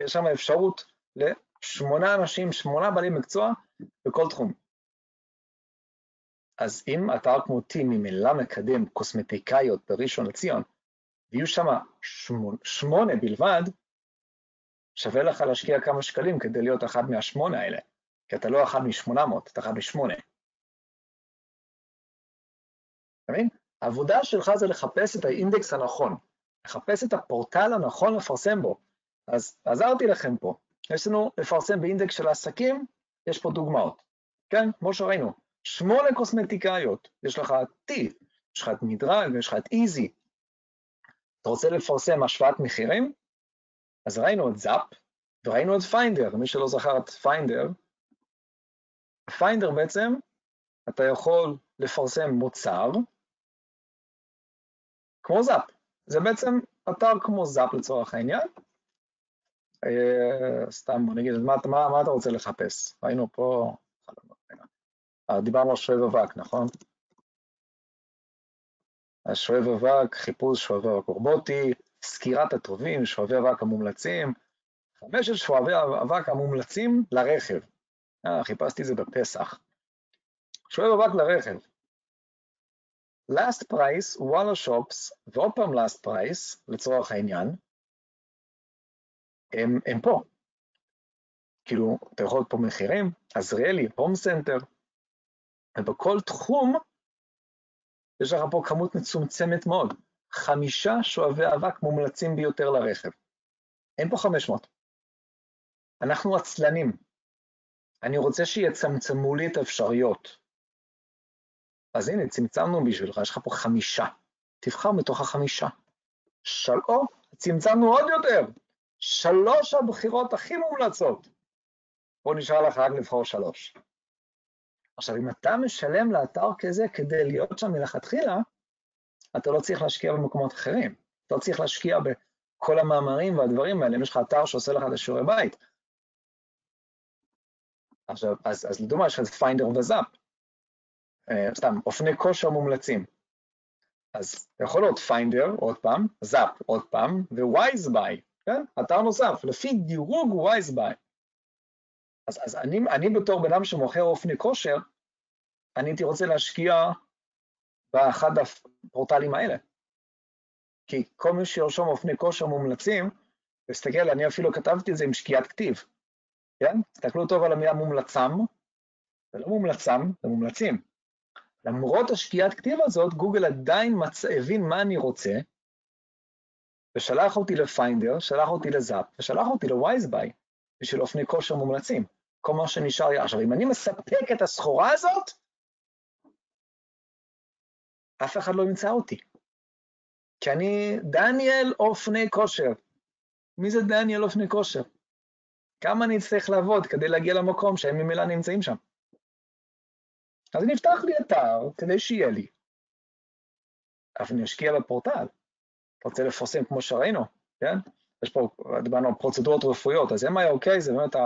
יש שם אפשרות לשמונה אנשים, שמונה בעלי מקצוע בכל תחום. אז אם אתר כמו T ממילא מקדם קוסמטיקאיות בראשון לציון, ויהיו שם שמונה בלבד, שווה לך להשקיע כמה שקלים כדי להיות אחד מהשמונה האלה, כי אתה לא אחד משמונה מאות, אתה אחד משמונה. אתה מבין? העבודה שלך זה לחפש את האינדקס הנכון, לחפש את הפורטל הנכון לפרסם בו. אז עזרתי לכם פה. יש לנו לפרסם באינדקס של עסקים, יש פה דוגמאות. כן, כמו שראינו, שמונה קוסמטיקאיות, יש לך T, יש לך את מדרג, יש לך את איזי. אתה רוצה לפרסם השוואת מחירים? אז ראינו את זאפ, וראינו את פיינדר, מי שלא זכר את פיינדר, פיינדר בעצם, אתה יכול לפרסם מוצר, כמו זאפ. זה בעצם אתר כמו זאפ לצורך העניין. Uh, סתם בוא נגיד, מה, מה, מה אתה רוצה לחפש? ראינו פה, uh, דיברנו על שואב אבק, נכון? אז שואב אבק, חיפוש שואב אבק רובוטי, סקירת הטובים, שואבי אבק המומלצים, חמשת שואבי אבק המומלצים לרכב. אה, חיפשתי את זה בפסח. שואב אבק לרכב. Last price, וואלה שופס, ועוד פעם last price, לצורך העניין, הם, הם פה. כאילו, אתה יכול לראות פה מחירים, עזריאלי, הום סנטר, ובכל תחום יש לך פה כמות מצומצמת מאוד, חמישה שואבי אבק מומלצים ביותר לרכב. אין פה 500. אנחנו עצלנים. אני רוצה שיצמצמו לי את האפשרויות. אז הנה, צמצמנו בשבילך, יש לך פה חמישה. תבחר מתוך החמישה. שלום, צמצמנו עוד יותר. שלוש הבחירות הכי מומלצות. פה נשאר לך רק לבחור שלוש. עכשיו, אם אתה משלם לאתר כזה כדי להיות שם מלכתחילה, אתה לא צריך להשקיע במקומות אחרים. אתה לא צריך להשקיע בכל המאמרים והדברים האלה, אם יש לך אתר שעושה לך את השיעורי בית. עכשיו, אז, אז לדוגמה, יש לך את פיינדר וזאפ. אה, סתם, אופני כושר מומלצים. אז יכול להיות פיינדר, עוד פעם, זאפ, עוד פעם, ווייז ביי, כן? אתר נוסף, לפי דירוג ווייז ביי. אז, אז אני, אני בתור בן אדם שמוכר אופני כושר, אני הייתי רוצה להשקיע באחד הפורטלים האלה. כי כל מי שירשום אופני כושר מומלצים, תסתכל, אני אפילו כתבתי את זה עם שקיעת כתיב, כן? תסתכלו טוב על המילה מומלצם, זה לא מומלצם, זה מומלצים. למרות השקיעת כתיב הזאת, גוגל עדיין. הבין מה אני רוצה, ושלח אותי לפיינדר, שלח אותי לזאפ, ושלח אותי לווייזביי, בשביל אופני כושר מומלצים. כל מה שנשאר לי. עכשיו, אם אני מספק את הסחורה הזאת, אף אחד לא ימצא אותי. כי אני דניאל אופני כושר. מי זה דניאל אופני כושר? כמה אני אצטרך לעבוד כדי להגיע למקום שהם ממילא נמצאים שם? אז נפתח לי אתר כדי שיהיה לי. אבל אני אשקיע בפורטל. אתה רוצה לפרסם כמו שראינו, כן? יש פה, דיברנו על פרוצדורות רפואיות, אז MIOK זה באמת,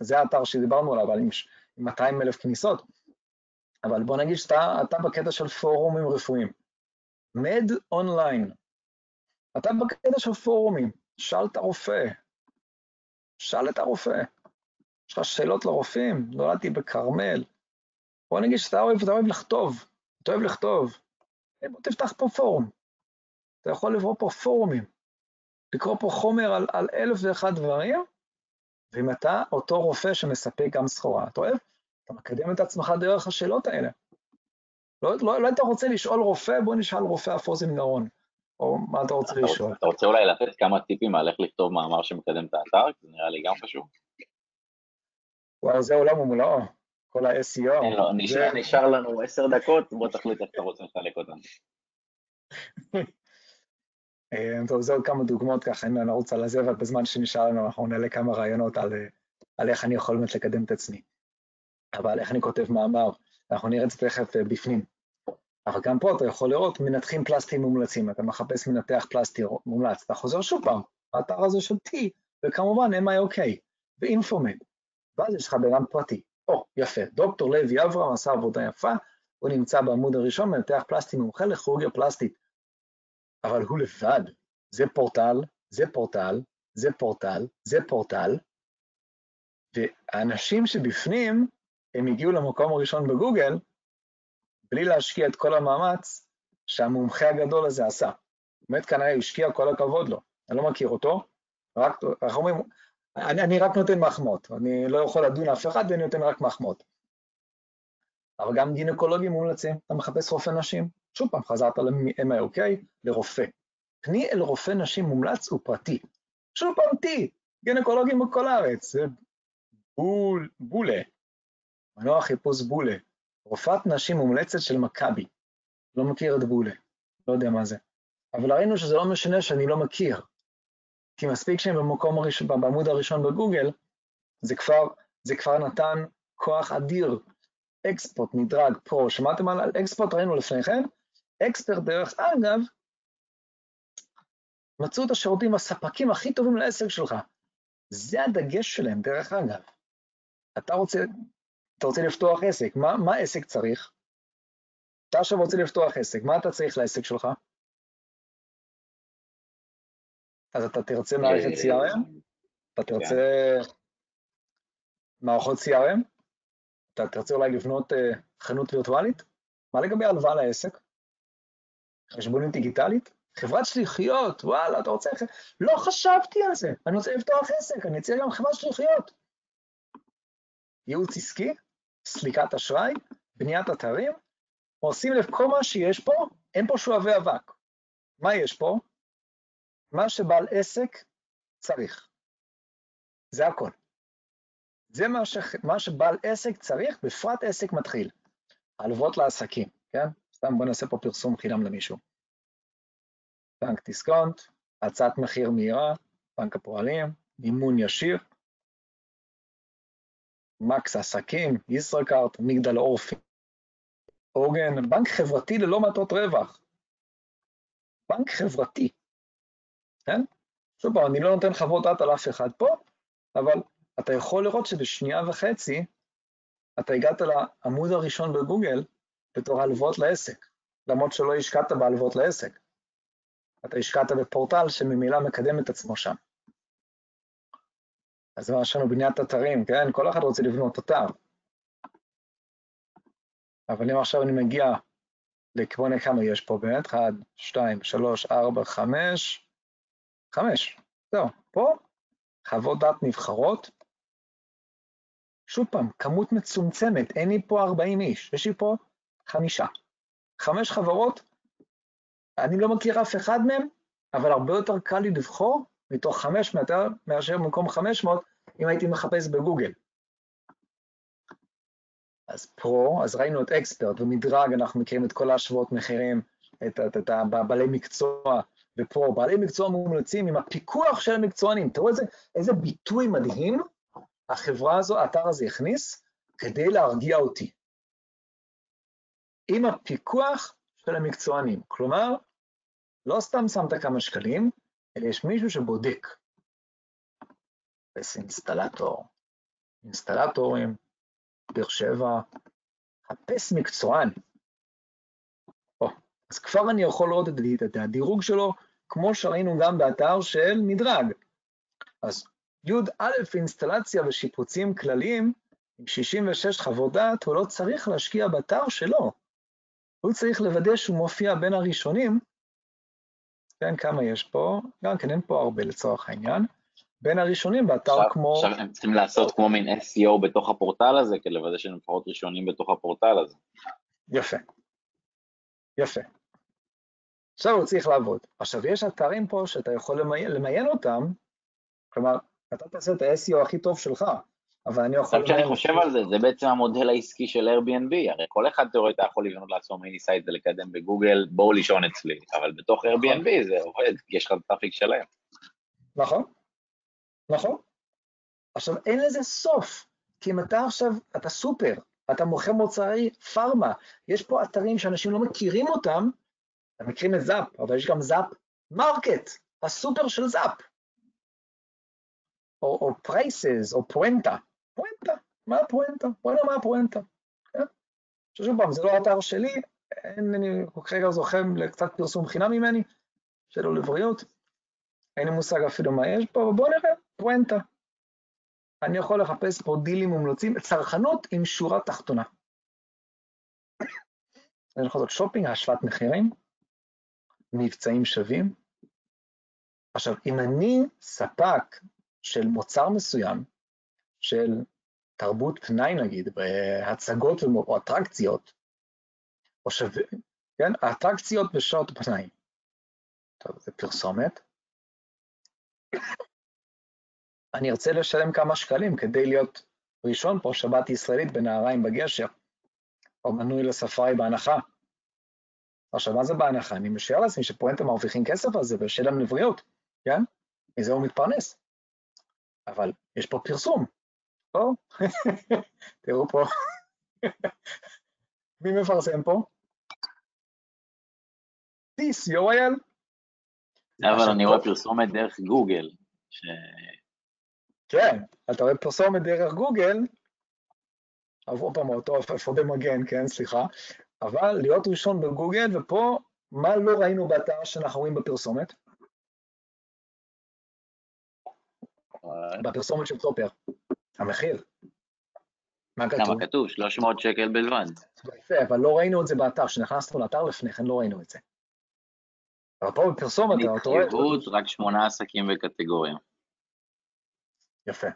זה האתר שדיברנו עליו, עם 200 אלף כניסות. אבל בוא נגיד שאתה בקטע של פורומים רפואיים. מד אונליין, אתה בקטע של פורומים, שאל את הרופא, שאל את הרופא. יש לך שאלות לרופאים? נולדתי בכרמל. בוא נגיד שאתה אוהב, אתה אוהב לכתוב, אתה אוהב לכתוב. בוא תפתח פה פורום. אתה יכול לברוא פה פורומים, לקרוא פה חומר על, על אלף ואחד דברים, ואם אתה אותו רופא שמספק גם סחורה, אתה אוהב? אתה מקדם את עצמך דרך השאלות האלה. לא, לא, לא היית רוצה לשאול רופא, בוא נשאל רופא אף אוזן גרון, או מה אתה רוצה אתה לשאול. אתה רוצה אולי לתת כמה טיפים על איך לכתוב מאמר שמקדם את האתר? זה נראה לי גם חשוב. וואו, זה עולם ומולאו, כל ה-SEO. לא, נשאר, לנו עשר דקות, בוא תחליט איך אתה רוצה לחלק אותן. אה, טוב, זה עוד כמה דוגמאות ככה, אם נרוץ על הזה, אבל בזמן שנשאר לנו אנחנו נעלה כמה רעיונות על, אה, על איך אני יכול באמת לקדם את עצמי. אבל איך אני כותב מאמר, אנחנו נראה את זה תכף אה, בפנים. אבל גם פה אתה יכול לראות מנתחים פלסטיים מומלצים, אתה מחפש מנתח פלסטי מומלץ, אתה חוזר שוב פעם, האתר הזה של T, וכמובן MIOK, ואינפומד, ואז יש לך בן פרטי. או, יפה, דוקטור לוי אברהם עשה עבודה יפה, הוא נמצא בעמוד הראשון, מנתח פלסטי מומחה לכירורגיה פלסטית. אבל הוא לבד, זה פורטל, זה פורטל, זה פורטל, זה פורטל, והאנשים שבפנים, הם הגיעו למקום הראשון בגוגל, בלי להשקיע את כל המאמץ שהמומחה הגדול הזה עשה. באמת כנראה השקיע, כל הכבוד לו. אני לא מכיר אותו, רק, אנחנו אומרים, אני, אני רק נותן מחמאות, אני לא יכול לדון אף אחד ואני נותן רק מחמאות. אבל גם גינקולוגים מומלצים, אתה מחפש רופא נשים, שוב פעם, חזרת ל-MIOK, לרופא. פני אל רופא נשים מומלץ הוא פרטי. שוב פעם, T, גינקולוגים בכל הארץ, זה בול, בולה, מנוע חיפוש בולה, רופאת נשים מומלצת של מכבי. לא מכיר את בולה, לא יודע מה זה. אבל ראינו שזה לא משנה שאני לא מכיר. כי מספיק שהם במקום הראשון, בעמוד הראשון בגוגל, זה כבר, זה כבר נתן כוח אדיר. אקספורט, מדרג, פרו, שמעתם על אקספורט? ראינו לפני כן? אקספרט, דרך אגב, מצאו את השירותים הספקים הכי טובים לעסק שלך. זה הדגש שלהם, דרך אגב. אתה רוצה, אתה רוצה לפתוח עסק, מה, מה עסק צריך? אתה עכשיו רוצה לפתוח עסק, מה אתה צריך לעסק שלך? אז אתה תרצה מערכת CRM? אתה תרצה מערכות CRM? אתה תרצה אולי לבנות uh, חנות וירטואלית? מה לגבי הלוואה לעסק? חשבונית דיגיטלית? חברת שליחיות, וואלה, אתה רוצה... לא חשבתי על זה, אני רוצה לפתוח עסק, אני אציע גם חברת שליחיות. ייעוץ עסקי, סליקת אשראי, בניית אתרים, כלומר, שים לב, כל מה שיש פה, אין פה שואבי אבק. מה יש פה? מה שבעל עסק צריך. זה הכל. זה מה, ש... מה שבעל עסק צריך, בפרט עסק מתחיל. הלוואות לעסקים, כן? סתם בוא נעשה פה פרסום חינם למישהו. בנק דיסקונט, הצעת מחיר מהירה, בנק הפועלים, מימון ישיר, מקס עסקים, ישראכרט, מגדל אורפי, עוגן, בנק חברתי ללא מטרות רווח. בנק חברתי, כן? שוב פעם, אני לא נותן חוות דעת על אף אחד פה, אבל אתה יכול לראות שבשנייה וחצי אתה הגעת לעמוד הראשון בגוגל בתור הלוואות לעסק, למרות שלא השקעת בהלוואות לעסק. אתה השקעת בפורטל שממילא מקדם את עצמו שם. אז מה יש לנו בניית אתרים, כן? כל אחד רוצה לבנות אתר. אבל אם עכשיו אני מגיע, נראה כמה יש פה באמת, 1, 2, 3, 4, 5, 5, זהו, פה חוות דעת נבחרות. שוב פעם, כמות מצומצמת, אין לי פה 40 איש, יש לי פה חמישה. חמש חברות, אני לא מכיר אף אחד מהם, אבל הרבה יותר קל לי לבחור מתוך חמש מטר מאשר במקום 500 אם הייתי מחפש בגוגל. אז פרו, אז ראינו את אקספרט ומדרג, אנחנו מכירים את כל ההשוואות מחירים, את, את, את הבעלי מקצוע, ופה בעלי מקצוע מומלצים עם הפיקוח של המקצוענים. תראו איזה, איזה ביטוי מדהים החברה הזו, האתר הזה הכניס, כדי להרגיע אותי. עם הפיקוח של המקצוענים. כלומר, לא סתם שמת כמה שקלים, אלא יש מישהו שבודק. חפש אינסטלטור, אינסטלטורים, באר שבע, חפש מקצוען. אז כבר אני יכול לראות את הדירוג שלו, כמו שראינו גם באתר של מדרג. אז י"א אינסטלציה ושיפוצים כלליים, עם 66 חוות דעת, הוא לא צריך להשקיע באתר שלו. הוא צריך לוודא שהוא מופיע בין הראשונים, כן, כמה יש פה? גם כן, אין פה הרבה לצורך העניין. בין הראשונים באתר עכשיו, כמו... עכשיו הם צריכים לעשות כמו מין SEO בתוך הפורטל הזה, כדי לוודא שהם לפחות ראשונים בתוך הפורטל הזה. יפה. יפה. עכשיו הוא צריך לעבוד. עכשיו, יש אתרים פה שאתה יכול למיין, למיין אותם, כלומר, אתה תעשה את ה-SEO הכי טוב שלך, אבל אני יכול... עכשיו כשאני חושב על זה, זה בעצם המודל העסקי של Airbnb, הרי כל אחד תיאורטי יכול לבנות לעצמו mini site ולקדם בגוגל, בואו לישון אצלי, אבל בתוך Airbnb זה עובד, כי יש לך traffic שלם. נכון, נכון. עכשיו, אין לזה סוף, כי אם אתה עכשיו, אתה סופר, אתה מוכר מוצרי פארמה, יש פה אתרים שאנשים לא מכירים אותם, אתם מכירים את זאפ, אבל יש גם זאפ מרקט, הסופר של זאפ. או, או פרייסס, או פואנטה. פואנטה, מה הפואנטה? נראה מה הפואנטה. כן? שוב פעם, זה לא האתר שלי, אין, אני כרגע זוכה לקצת פרסום חינם ממני, שלא לבריאות. אין לי מושג אפילו מה יש פה, אבל בואו נראה, פואנטה. אני יכול לחפש פה דילים מומלצים, צרכנות עם שורה תחתונה. אני יכול לעשות שופינג, השוואת מחירים, מבצעים שווים. עכשיו, אם אני ספק של מוצר מסוים, של תרבות פנאי נגיד, בהצגות או אטרקציות, או שווה, כן, האטרקציות בשעות פנאי. טוב, זה פרסומת. אני ארצה לשלם כמה שקלים כדי להיות ראשון פה, שבת ישראלית בנהריים בגשר, או מנוי לספארי בהנחה. עכשיו, מה זה בהנחה? אני משער לעצמי שפואנטה מרוויחים כסף על זה בשל המנבריות, כן? מזה הוא מתפרנס. אבל יש פה פרסום. או, תראו פה. מי מפרסם פה? co.il. אבל אני רואה פרסומת דרך גוגל. כן, אתה רואה פרסומת דרך גוגל, עבור פעם אותו אפודי מגן, כן, סליחה, אבל להיות ראשון בגוגל, ופה, מה לא ראינו באתר שאנחנו רואים בפרסומת? בפרסומת של טופר, המחיר. מה כתוב? כמה כתוב? 300 שקל בלבד. יפה, אבל לא ראינו את זה באתר, כשנכנסנו לאתר לפני כן לא ראינו את זה. אבל פה בפרסומת אתה רואה... נתחיבות, רק שמונה עסקים בקטגוריה. יפה.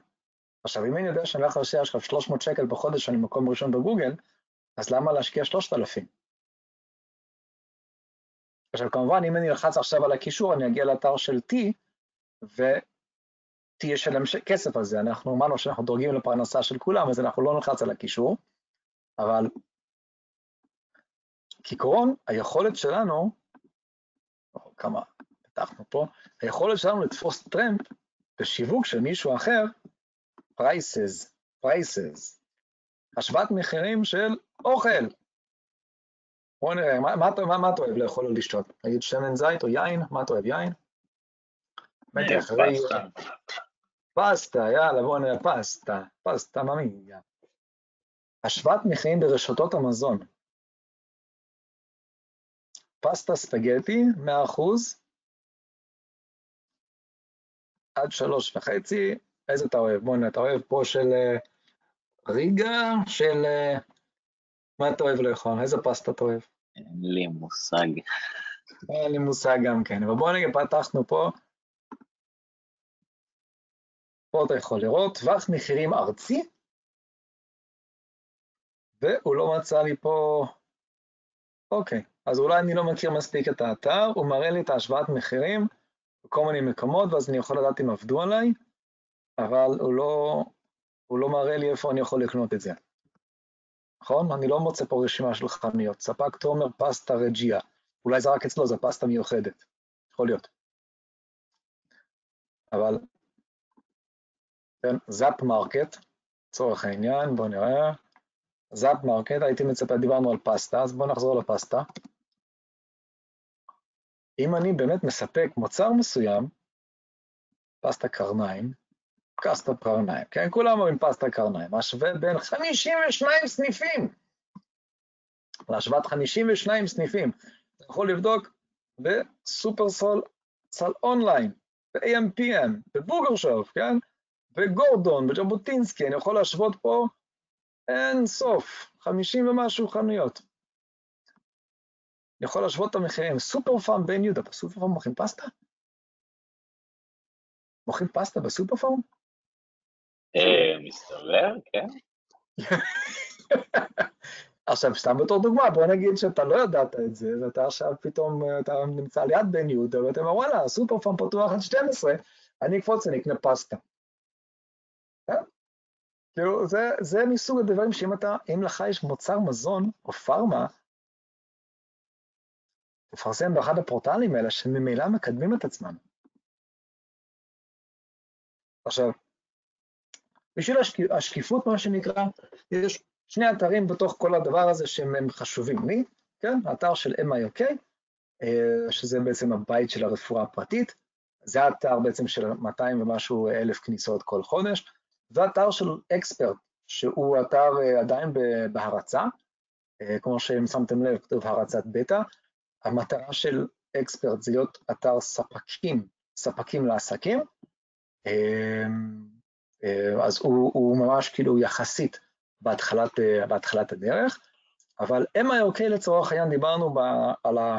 עכשיו, אם אני יודע שאני הולך להשקיע עכשיו 300 שקל בחודש ואני מקום ראשון בגוגל, אז למה להשקיע 3,000? עכשיו כמובן, אם אני אלחץ עכשיו על הקישור, אני אגיע לאתר של T, ו-T ישלם כסף על זה. אנחנו אמרנו שאנחנו דורגים לפרנסה של כולם, אז אנחנו לא נלחץ על הקישור, אבל כעיקרון, היכולת שלנו, כמה פתחנו פה, היכולת שלנו לתפוס טרמפ בשיווק של מישהו אחר, prices, prices, השוואת מחירים של אוכל. בואו נראה, מה, מה, מה, מה אתה אוהב לאכול או לשתות? נגיד שמן זית או יין? מה אתה אוהב, יין? אה, פסטה. פסטה, יאללה, בואו נראה, פסטה, פסטה ממי. השוואת מחירים ברשתות המזון. פסטה ספגטי, 100%, עד שלוש וחצי, איזה אתה אוהב? בוא נראה, אתה אוהב פה של אה, ריגה, של... אה, מה אתה אוהב לאכול? איזה פסטה אתה אוהב? אין לי מושג. אין לי מושג גם כן, אבל בוא נגיד, פתחנו פה. פה אתה יכול לראות, טווח מחירים ארצי, והוא לא מצא לי פה... אוקיי, אז אולי אני לא מכיר מספיק את האתר, הוא מראה לי את ההשוואת מחירים בכל מיני מקומות, ואז אני יכול לדעת אם עבדו עליי, אבל הוא לא, הוא לא מראה לי איפה אני יכול לקנות את זה. נכון? אני לא מוצא פה רשימה של חנויות. ספק תומר פסטה רג'יה. אולי זה רק אצלו, זה פסטה מיוחדת. יכול להיות. אבל, כן, זאפ מרקט, לצורך העניין, בואו נראה. זאפ מרקט, הייתי מצפה, דיברנו על פסטה, אז בואו נחזור לפסטה. אם אני באמת מספק מוצר מסוים, פסטה קרניים, פסטה קרניים, כן? כולם אומרים פסטה קרניים, משווה בין 52 סניפים. להשוואת 52 סניפים. אתה יכול לבדוק בסופרסול, סל אונליין, ב-AMPM, בבוגרשוף, כן? בגורדון, בז'בוטינסקי, אני יכול להשוות פה אין סוף, 50 ומשהו חנויות. אני יכול להשוות את המחירים. סופר פארם בן יהודה, בסופר פארם מוכרים פסטה? מוכרים פסטה בסופר פארם? אה, מסתבר, כן. עכשיו, סתם בתור דוגמה, בוא נגיד שאתה לא ידעת את זה, ואתה עכשיו פתאום, אתה נמצא ליד בן יהודה, ואתה אומר, וואלה, הסופר פארם פתוח עד 12, אני אקפוץ ואני אקנה פסטה. כן? כאילו, זה, זה מסוג הדברים שאם אתה, אם לך יש מוצר מזון או פארמה, תפרסם באחד הפורטלים האלה שממילא מקדמים את עצמם. עכשיו, בשביל השקיפות, מה שנקרא, יש שני אתרים בתוך כל הדבר הזה שהם חשובים לי, כן? האתר של MIOK, אה, שזה בעצם הבית של הרפואה הפרטית, זה האתר בעצם של 200 ומשהו אלף כניסות כל חודש, והאתר של אקספרט, שהוא אתר אה, עדיין בהרצה, אה, כמו שאם שמתם לב, כתוב הרצת בטא, המטרה של אקספרט זה להיות אתר ספקים, ספקים לעסקים, אמ, אה, אז הוא, הוא ממש כאילו יחסית בהתחלת, אה, בהתחלת הדרך, אבל MIOK לצורך העניין דיברנו ב, על, ה,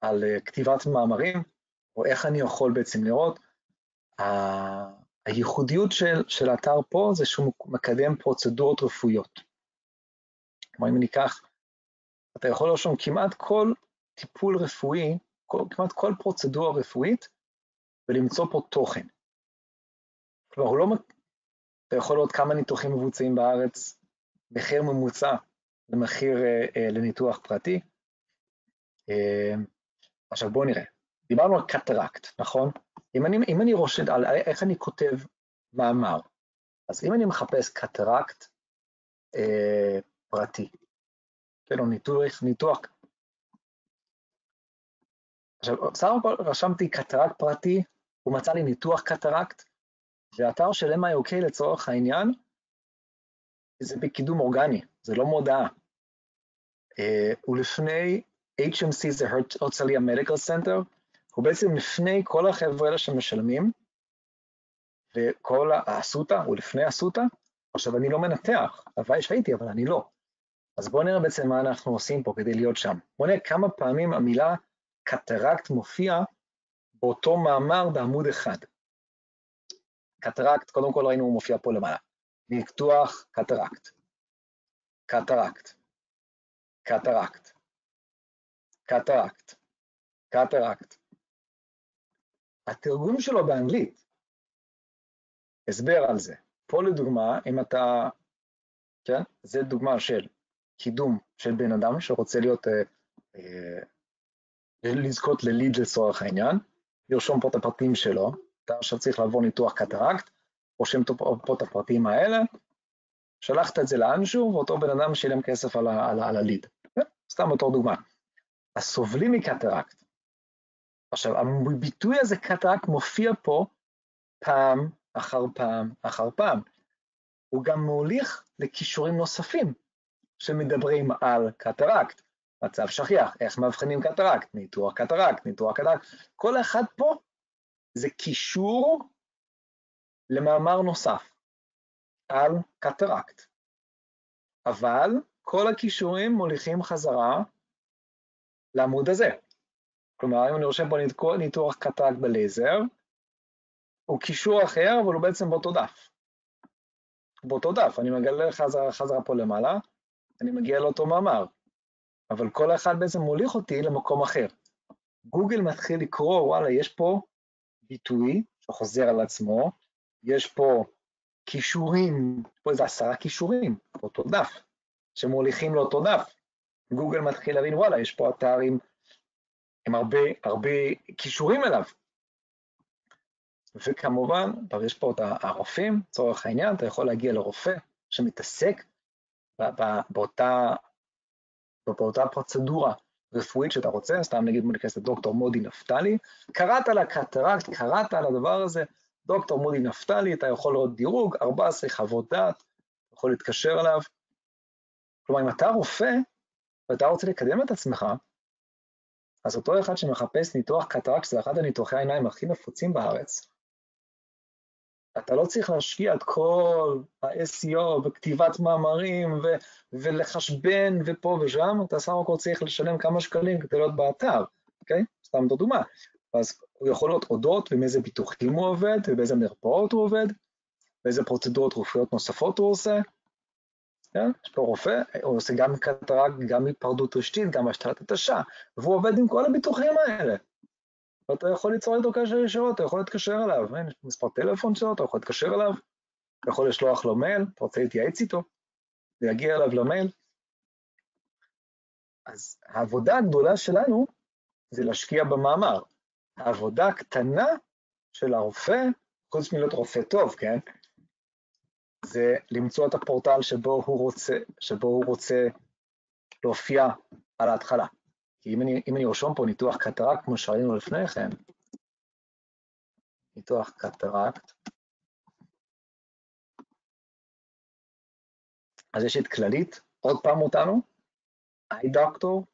על אה, כתיבת מאמרים, או איך אני יכול בעצם לראות. הייחודיות של, של האתר פה זה שהוא מקדם פרוצדורות רפואיות. כלומר, אם ניקח, אתה יכול לרשום כמעט כל טיפול רפואי, כל, כמעט כל פרוצדורה רפואית, ולמצוא פה תוכן. כלומר, הוא לא, אתה יכול לראות כמה ניתוחים מבוצעים בארץ, מחיר ממוצע למחיר אה, אה, לניתוח פרטי. אה, עכשיו בואו נראה, דיברנו על קטרקט, נכון? אם אני, אם אני רושם על איך אני כותב מאמר, אז אם אני מחפש קטרקט אה, פרטי, כן, או ניתוח, ניתוח עכשיו, בסך הכל רשמתי קטרקט פרטי, הוא מצא לי ניתוח קטרקט, והאתר של MyOK לצורך העניין, זה בקידום אורגני, זה לא מודעה. אה, הוא לפני HMC, זה הרצליה מדיקל סנטר, הוא בעצם לפני כל החבר'ה האלה שמשלמים, וכל האסותא, הוא לפני אסותא, עכשיו אני לא מנתח, הלוואי שהייתי, אבל אני לא. אז בואו נראה בעצם מה אנחנו עושים פה כדי להיות שם. בואו נראה כמה פעמים המילה קטרקט מופיע באותו מאמר בעמוד אחד. קטרקט, קודם כל ראינו הוא מופיע פה למעלה. ניתוח קטרקט. קטרקט. קטרקט. קטרקט. קטרקט. התרגום שלו באנגלית, הסבר על זה. פה לדוגמה, אם אתה, כן, זה דוגמה של קידום של בן אדם שרוצה להיות, אה, אה, לזכות ל lead לצורך העניין, לרשום פה את הפרטים שלו, אתה עכשיו צריך לעבור ניתוח קטרקט, רושם פה את הפרטים האלה, שלחת את זה לאנשהו, ואותו בן אדם שילם כסף על, על, על ה lead. כן? סתם בתור דוגמה. הסובלים מקטרקט. עכשיו, הביטוי הזה קטרקט מופיע פה פעם אחר פעם אחר פעם. הוא גם מוליך לקישורים נוספים שמדברים על קטרקט, מצב שכיח, איך מאבחנים קטרקט, ניתוח קטרקט, ניתוח קטרקט, כל אחד פה זה קישור למאמר נוסף על קטרקט. אבל כל הכישורים מוליכים חזרה לעמוד הזה. כלומר, אם אני רושם פה ניתוח קטרקט בלייזר, הוא קישור אחר, אבל הוא בעצם באותו דף. באותו דף, אני מגלה חזרה, חזרה פה למעלה, אני מגיע לאותו מאמר, אבל כל אחד בעצם מוליך אותי למקום אחר. גוגל מתחיל לקרוא, וואלה, יש פה ביטוי שחוזר על עצמו, יש פה כישורים, פה איזה עשרה כישורים, אותו דף, שמוליכים לאותו דף. גוגל מתחיל להבין, וואלה, יש פה אתר עם, עם הרבה, הרבה כישורים אליו. וכמובן, יש פה את הרופאים, לצורך העניין, אתה יכול להגיע לרופא שמתעסק באותה, באותה פרוצדורה רפואית שאתה רוצה, סתם נגיד בוא ניכנס לדוקטור מודי נפתלי, קראת על הקטרקט, קראת על הדבר הזה, דוקטור מודי נפתלי, אתה יכול לראות דירוג, 14 חוות דעת, יכול להתקשר אליו. כלומר, אם אתה רופא ואתה רוצה לקדם את עצמך, אז אותו אחד שמחפש ניתוח קטרקט, שזה אחד הניתוחי העיניים הכי נפוצים בארץ, אתה לא צריך להשקיע את כל ה-SEO וכתיבת מאמרים ו- ולחשבן ופה ושם, אתה סך הכל צריך לשלם כמה שקלים כדי להיות באתר, אוקיי? סתם דוגמה. אז הוא יכול להיות אודות ועם איזה ביטוחים הוא עובד, ובאיזה מרפאות הוא עובד, ואיזה פרוצדורות רפואיות נוספות הוא עושה. כן? יש פה רופא, הוא עושה גם קטרקט, גם היפרדות רשתית, גם השתלת התשה, והוא עובד עם כל הביטוחים האלה. ואתה יכול ליצור איתו קשר ישירות, אתה יכול להתקשר אליו, אין, מספר טלפון שלו, אתה יכול להתקשר אליו, אתה יכול לשלוח לו מייל, אתה רוצה להתייעץ איתו, זה יגיע אליו למייל. אז העבודה הגדולה שלנו זה להשקיע במאמר. העבודה הקטנה של הרופא, חוץ מלהיות רופא טוב, כן? זה למצוא את הפורטל שבו הוא רוצה, שבו הוא רוצה להופיע על ההתחלה. כי אם אני, אם אני רושם פה ניתוח קטרקט, כמו שראינו לפני כן, ניתוח קטרקט, אז יש את כללית, עוד פעם אותנו, איי דוקטור,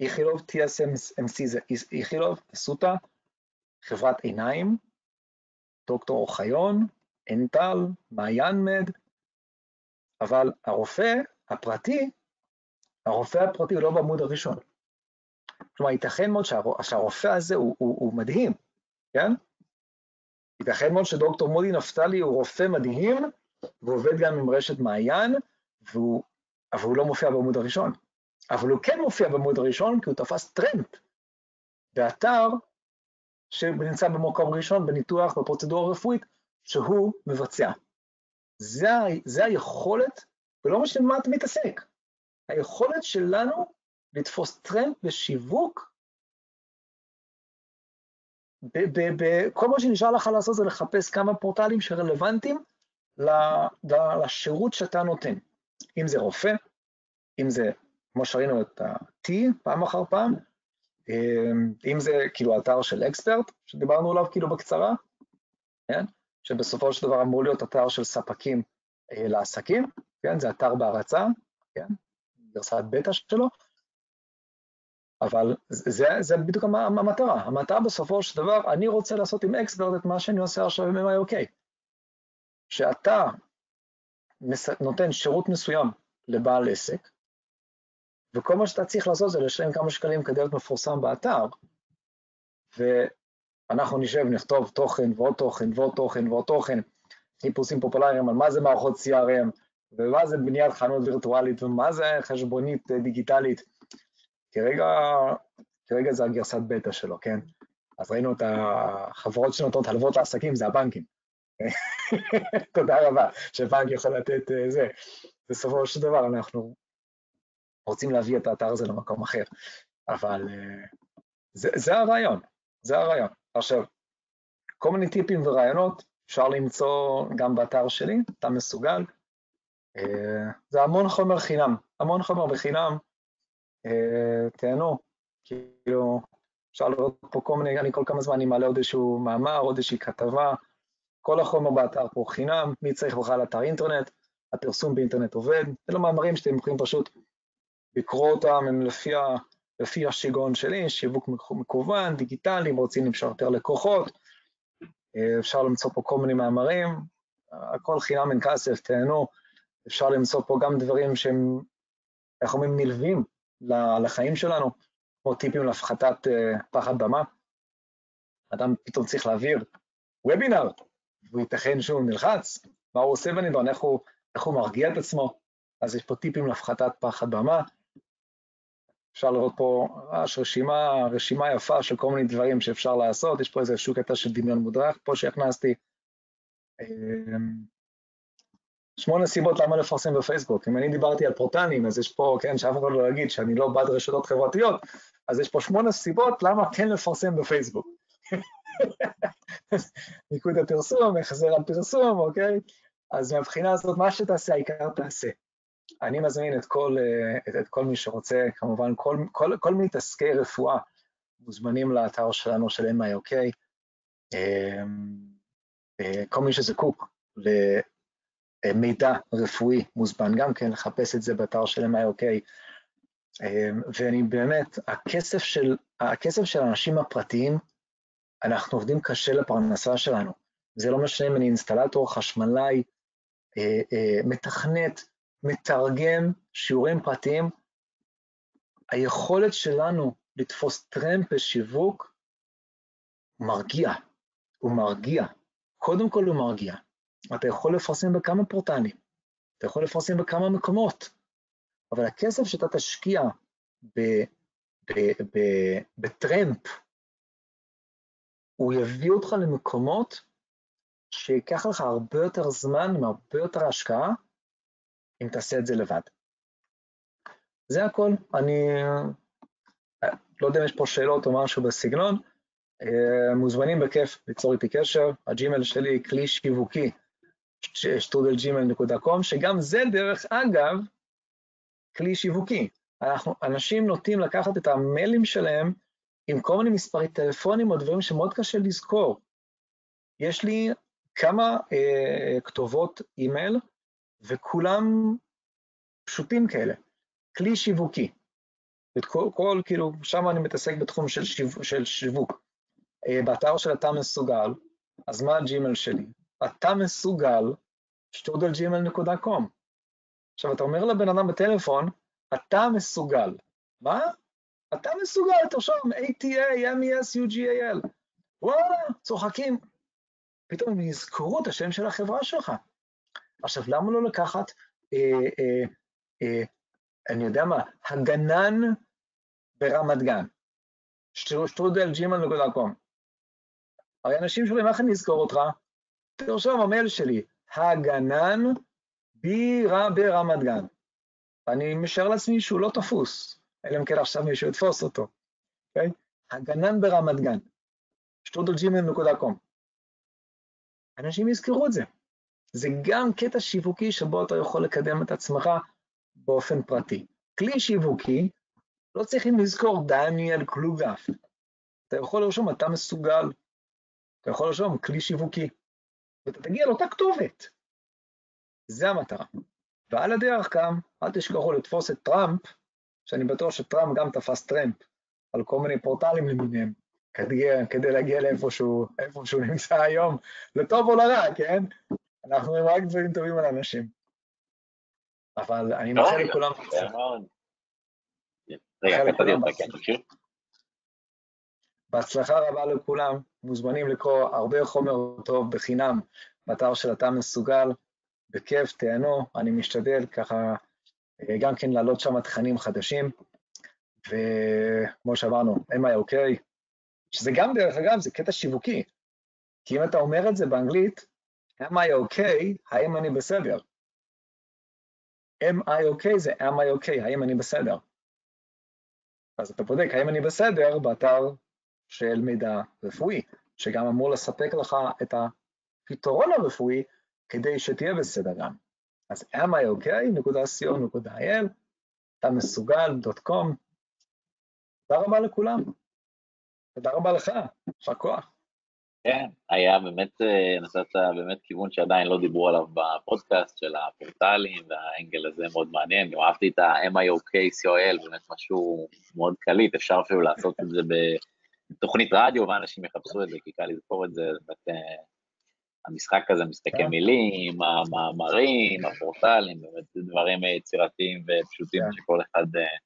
איכילוב TSMC זה איכילוב, אסותא, חברת עיניים, דוקטור אוחיון, אנטל, מעיין מד, אבל הרופא הפרטי, הרופא הפרטי הוא לא בעמוד הראשון. כלומר, ייתכן מאוד שהרופא הזה הוא, הוא, הוא מדהים, כן? ייתכן מאוד שדוקטור מודי נפתלי הוא רופא מדהים, ועובד גם עם רשת מעיין, והוא, אבל הוא לא מופיע בעמוד הראשון. אבל הוא כן מופיע בעמוד הראשון כי הוא תפס טרנד באתר שנמצא במקום ראשון בניתוח, בפרוצדורה רפואית, שהוא מבצע. זה, זה היכולת, ולא משנה מה אתה מתעסק, היכולת שלנו לתפוס טרנד בשיווק, כל מה שנשאר לך לעשות זה לחפש כמה פורטלים שרלוונטיים לשירות שאתה נותן. אם זה רופא, אם זה, כמו שראינו את ה-T פעם אחר פעם, אם זה כאילו אתר של אקספרט, שדיברנו עליו כאילו בקצרה, כן? שבסופו של דבר אמור להיות אתר של ספקים אה, לעסקים, כן? זה אתר בהרצה, כן? גרסת בטא שלו, אבל זה, זה בדיוק המטרה. המטרה בסופו של דבר, אני רוצה לעשות עם אקספרט את מה שאני עושה עכשיו עם MIOK. שאתה נותן שירות מסוים לבעל עסק, וכל מה שאתה צריך לעשות זה לשלם כמה שקלים כדי להיות מפורסם באתר, ואנחנו נשב, נכתוב תוכן ועוד תוכן ועוד תוכן ועוד תוכן, חיפושים פופולריים על מה זה מערכות CRM, ומה זה בניית חנות וירטואלית, ומה זה חשבונית דיגיטלית, כרגע, כרגע זה הגרסת בטא שלו, כן? אז ראינו את החברות שנותנות הלוואות לעסקים, זה הבנקים. תודה רבה, שבנק יכול לתת uh, זה. בסופו של דבר אנחנו רוצים להביא את האתר הזה למקום אחר, אבל uh, זה, זה הרעיון, זה הרעיון. עכשיו, כל מיני טיפים ורעיונות אפשר למצוא גם באתר שלי, אתה מסוגל. Uh, זה המון חומר חינם, המון חומר בחינם, תהנו, כאילו, אפשר לראות פה כל מיני, אני כל כמה זמן אני מעלה עוד איזשהו מאמר, עוד איזושהי כתבה, כל החומר באתר פה חינם, מי צריך בכלל אתר אינטרנט, הפרסום באינטרנט עובד, אלו מאמרים שאתם יכולים פשוט לקרוא אותם, הם לפי, לפי השיגעון שלי, שיווק מקוון, דיגיטלי, אם רוצים יותר לקוחות, אה, אפשר למצוא פה כל מיני מאמרים, הכל חינם אין כסף, תהנו, אפשר למצוא פה גם דברים שהם, איך אומרים, נלווים לחיים שלנו, כמו טיפים להפחתת uh, פחד במה. אדם פתאום צריך להעביר וובינר, והוא ייתכן שהוא נלחץ, מה הוא עושה בנידון, איך איך הוא מרגיע את עצמו, אז יש פה טיפים להפחתת פחד במה. אפשר לראות פה ממש רשימה, רשימה יפה של כל מיני דברים שאפשר לעשות, יש פה איזשהו קטע של דמיון מודרך פה שהכנסתי. שמונה סיבות למה לפרסם בפייסבוק. אם אני דיברתי על פורטנים, אז יש פה, כן, שאף אחד לא יגיד שאני לא בעד רשתות חברתיות, אז יש פה שמונה סיבות למה כן לפרסם בפייסבוק. מיקוד הפרסום, החזר על פרסום, אוקיי? אז מהבחינה הזאת, מה שתעשה, העיקר תעשה. אני מזמין את כל, את, את כל מי שרוצה, כמובן, כל, כל, כל מתעסקי רפואה מוזמנים לאתר שלנו של MIOK. אמ, אה, כל מי שזקוק למידע רפואי מוזמן גם כן לחפש את זה באתר של MIOK. אמ, ואני באמת, הכסף של, הכסף של האנשים הפרטיים, אנחנו עובדים קשה לפרנסה שלנו. זה לא משנה אם אני אינסטלטור, חשמלאי, אה, אה, מתכנת, מתרגם, שיעורים פרטיים, היכולת שלנו לתפוס טרמפ בשיווק מרגיע, הוא מרגיע. קודם כל הוא מרגיע. אתה יכול לפרסם בכמה פורטלים, אתה יכול לפרסם בכמה מקומות, אבל הכסף שאתה תשקיע בטרמפ, הוא יביא אותך למקומות שיקח לך הרבה יותר זמן, עם הרבה יותר השקעה, אם תעשה את זה לבד. זה הכל. אני לא יודע אם יש פה שאלות או משהו בסגנון, מוזמנים בכיף ליצור איתי קשר, הג'ימל שלי כלי שיווקי, שטרודלג'ימל.קום, שגם זה דרך אגב כלי שיווקי. אנחנו, אנשים נוטים לקחת את המיילים שלהם עם כל מיני מספרי טלפונים או דברים שמאוד קשה לזכור. יש לי כמה אה, כתובות אימייל, וכולם פשוטים כאלה. כלי שיווקי. את כל, כל כאילו, שם אני מתעסק בתחום של, שיו, של שיווק. אה, באתר של אתה מסוגל, אז מה הג'ימל שלי? אתה מסוגל, שטודלג'ימל.קום. עכשיו, אתה אומר לבן אדם בטלפון, אתה מסוגל. מה? אתה מסוגל, תרשום ATA, MES, UGAL. וואלה, צוחקים. פתאום הם יזכרו את השם של החברה שלך. עכשיו, למה לא לקחת, אה, אה, אה, אני יודע מה, הגנן ברמת גן, שטרודל. הרי אנשים שואלים, איך אני אזכור אותך? תרשום המייל שלי, הגנן בירה ברמת גן. אני משער לעצמי שהוא לא תפוס, אלא אם כן עכשיו מישהו יתפוס אותו, אוקיי? Okay? הגנן ברמת גן, שטרודלג'ימל.קום. אנשים יזכרו את זה. זה גם קטע שיווקי שבו אתה יכול לקדם את עצמך באופן פרטי. כלי שיווקי, לא צריכים לזכור דניאל קלוגף. אתה יכול לרשום, אתה מסוגל. אתה יכול לרשום כלי שיווקי, ואתה תגיע לאותה כתובת. זה המטרה. ועל הדרך גם, אל תשכחו לתפוס את טראמפ, שאני בטוח שטראמפ גם תפס טראמפ על כל מיני פורטלים למיניהם, כדי, כדי להגיע לאיפה שהוא, שהוא נמצא היום, לטוב או לרע, כן? אנחנו רואים רק דברים טובים על אנשים. אבל אני מאחל לכולם... בהצלחה רבה לכולם, מוזמנים לקרוא הרבה חומר טוב בחינם באתר של אתה מסוגל, בכיף, תהנו, אני משתדל ככה גם כן להעלות שם תכנים חדשים, וכמו שאמרנו, MIOK, שזה גם, דרך אגב, זה קטע שיווקי, כי אם אתה אומר את זה באנגלית, am I okay, האם אני בסדר? am I okay זה am I okay, האם אני בסדר? אז אתה בודק האם אני בסדר באתר של מידע רפואי, שגם אמור לספק לך את הפתרון הרפואי כדי שתהיה בסדר גם. אז okay.co.il, אתה מסוגל.com. תודה רבה לכולם. תודה רבה לך, יישר כוח. כן, היה באמת, אה, נתת באמת כיוון שעדיין לא דיברו עליו בפודקאסט של הפורטלים, והאנגל הזה מאוד מעניין, גם אהבתי את ה-MIOK COL, באמת משהו מאוד קליט, אפשר אפילו לעשות את זה בתוכנית רדיו, ואנשים יחפשו את זה, כי קל לזכור את זה, באמת, אה, המשחק הזה מסתכל כן. מילים, המאמרים, הפורטלים, באמת דברים יצירתיים ופשוטים כן. שכל אחד אה,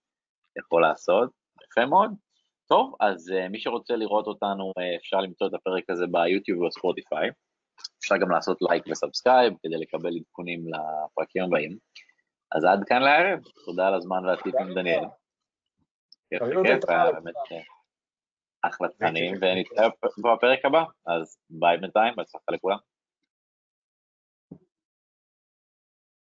יכול לעשות, יפה מאוד. טוב, אז מי שרוצה לראות אותנו, אפשר למצוא את הפרק הזה ביוטיוב ובספוטיפיי. אפשר גם לעשות like ו subscribe כדי לקבל עדכונים לפרקים הבאים. אז עד כאן לערב, תודה על הזמן והטיפים, דניאל. כיף היה באמת אה, אחלה תכנים, ונתראה בפרק הבא, אז ביי בינתיים, בהצלחה לכולם.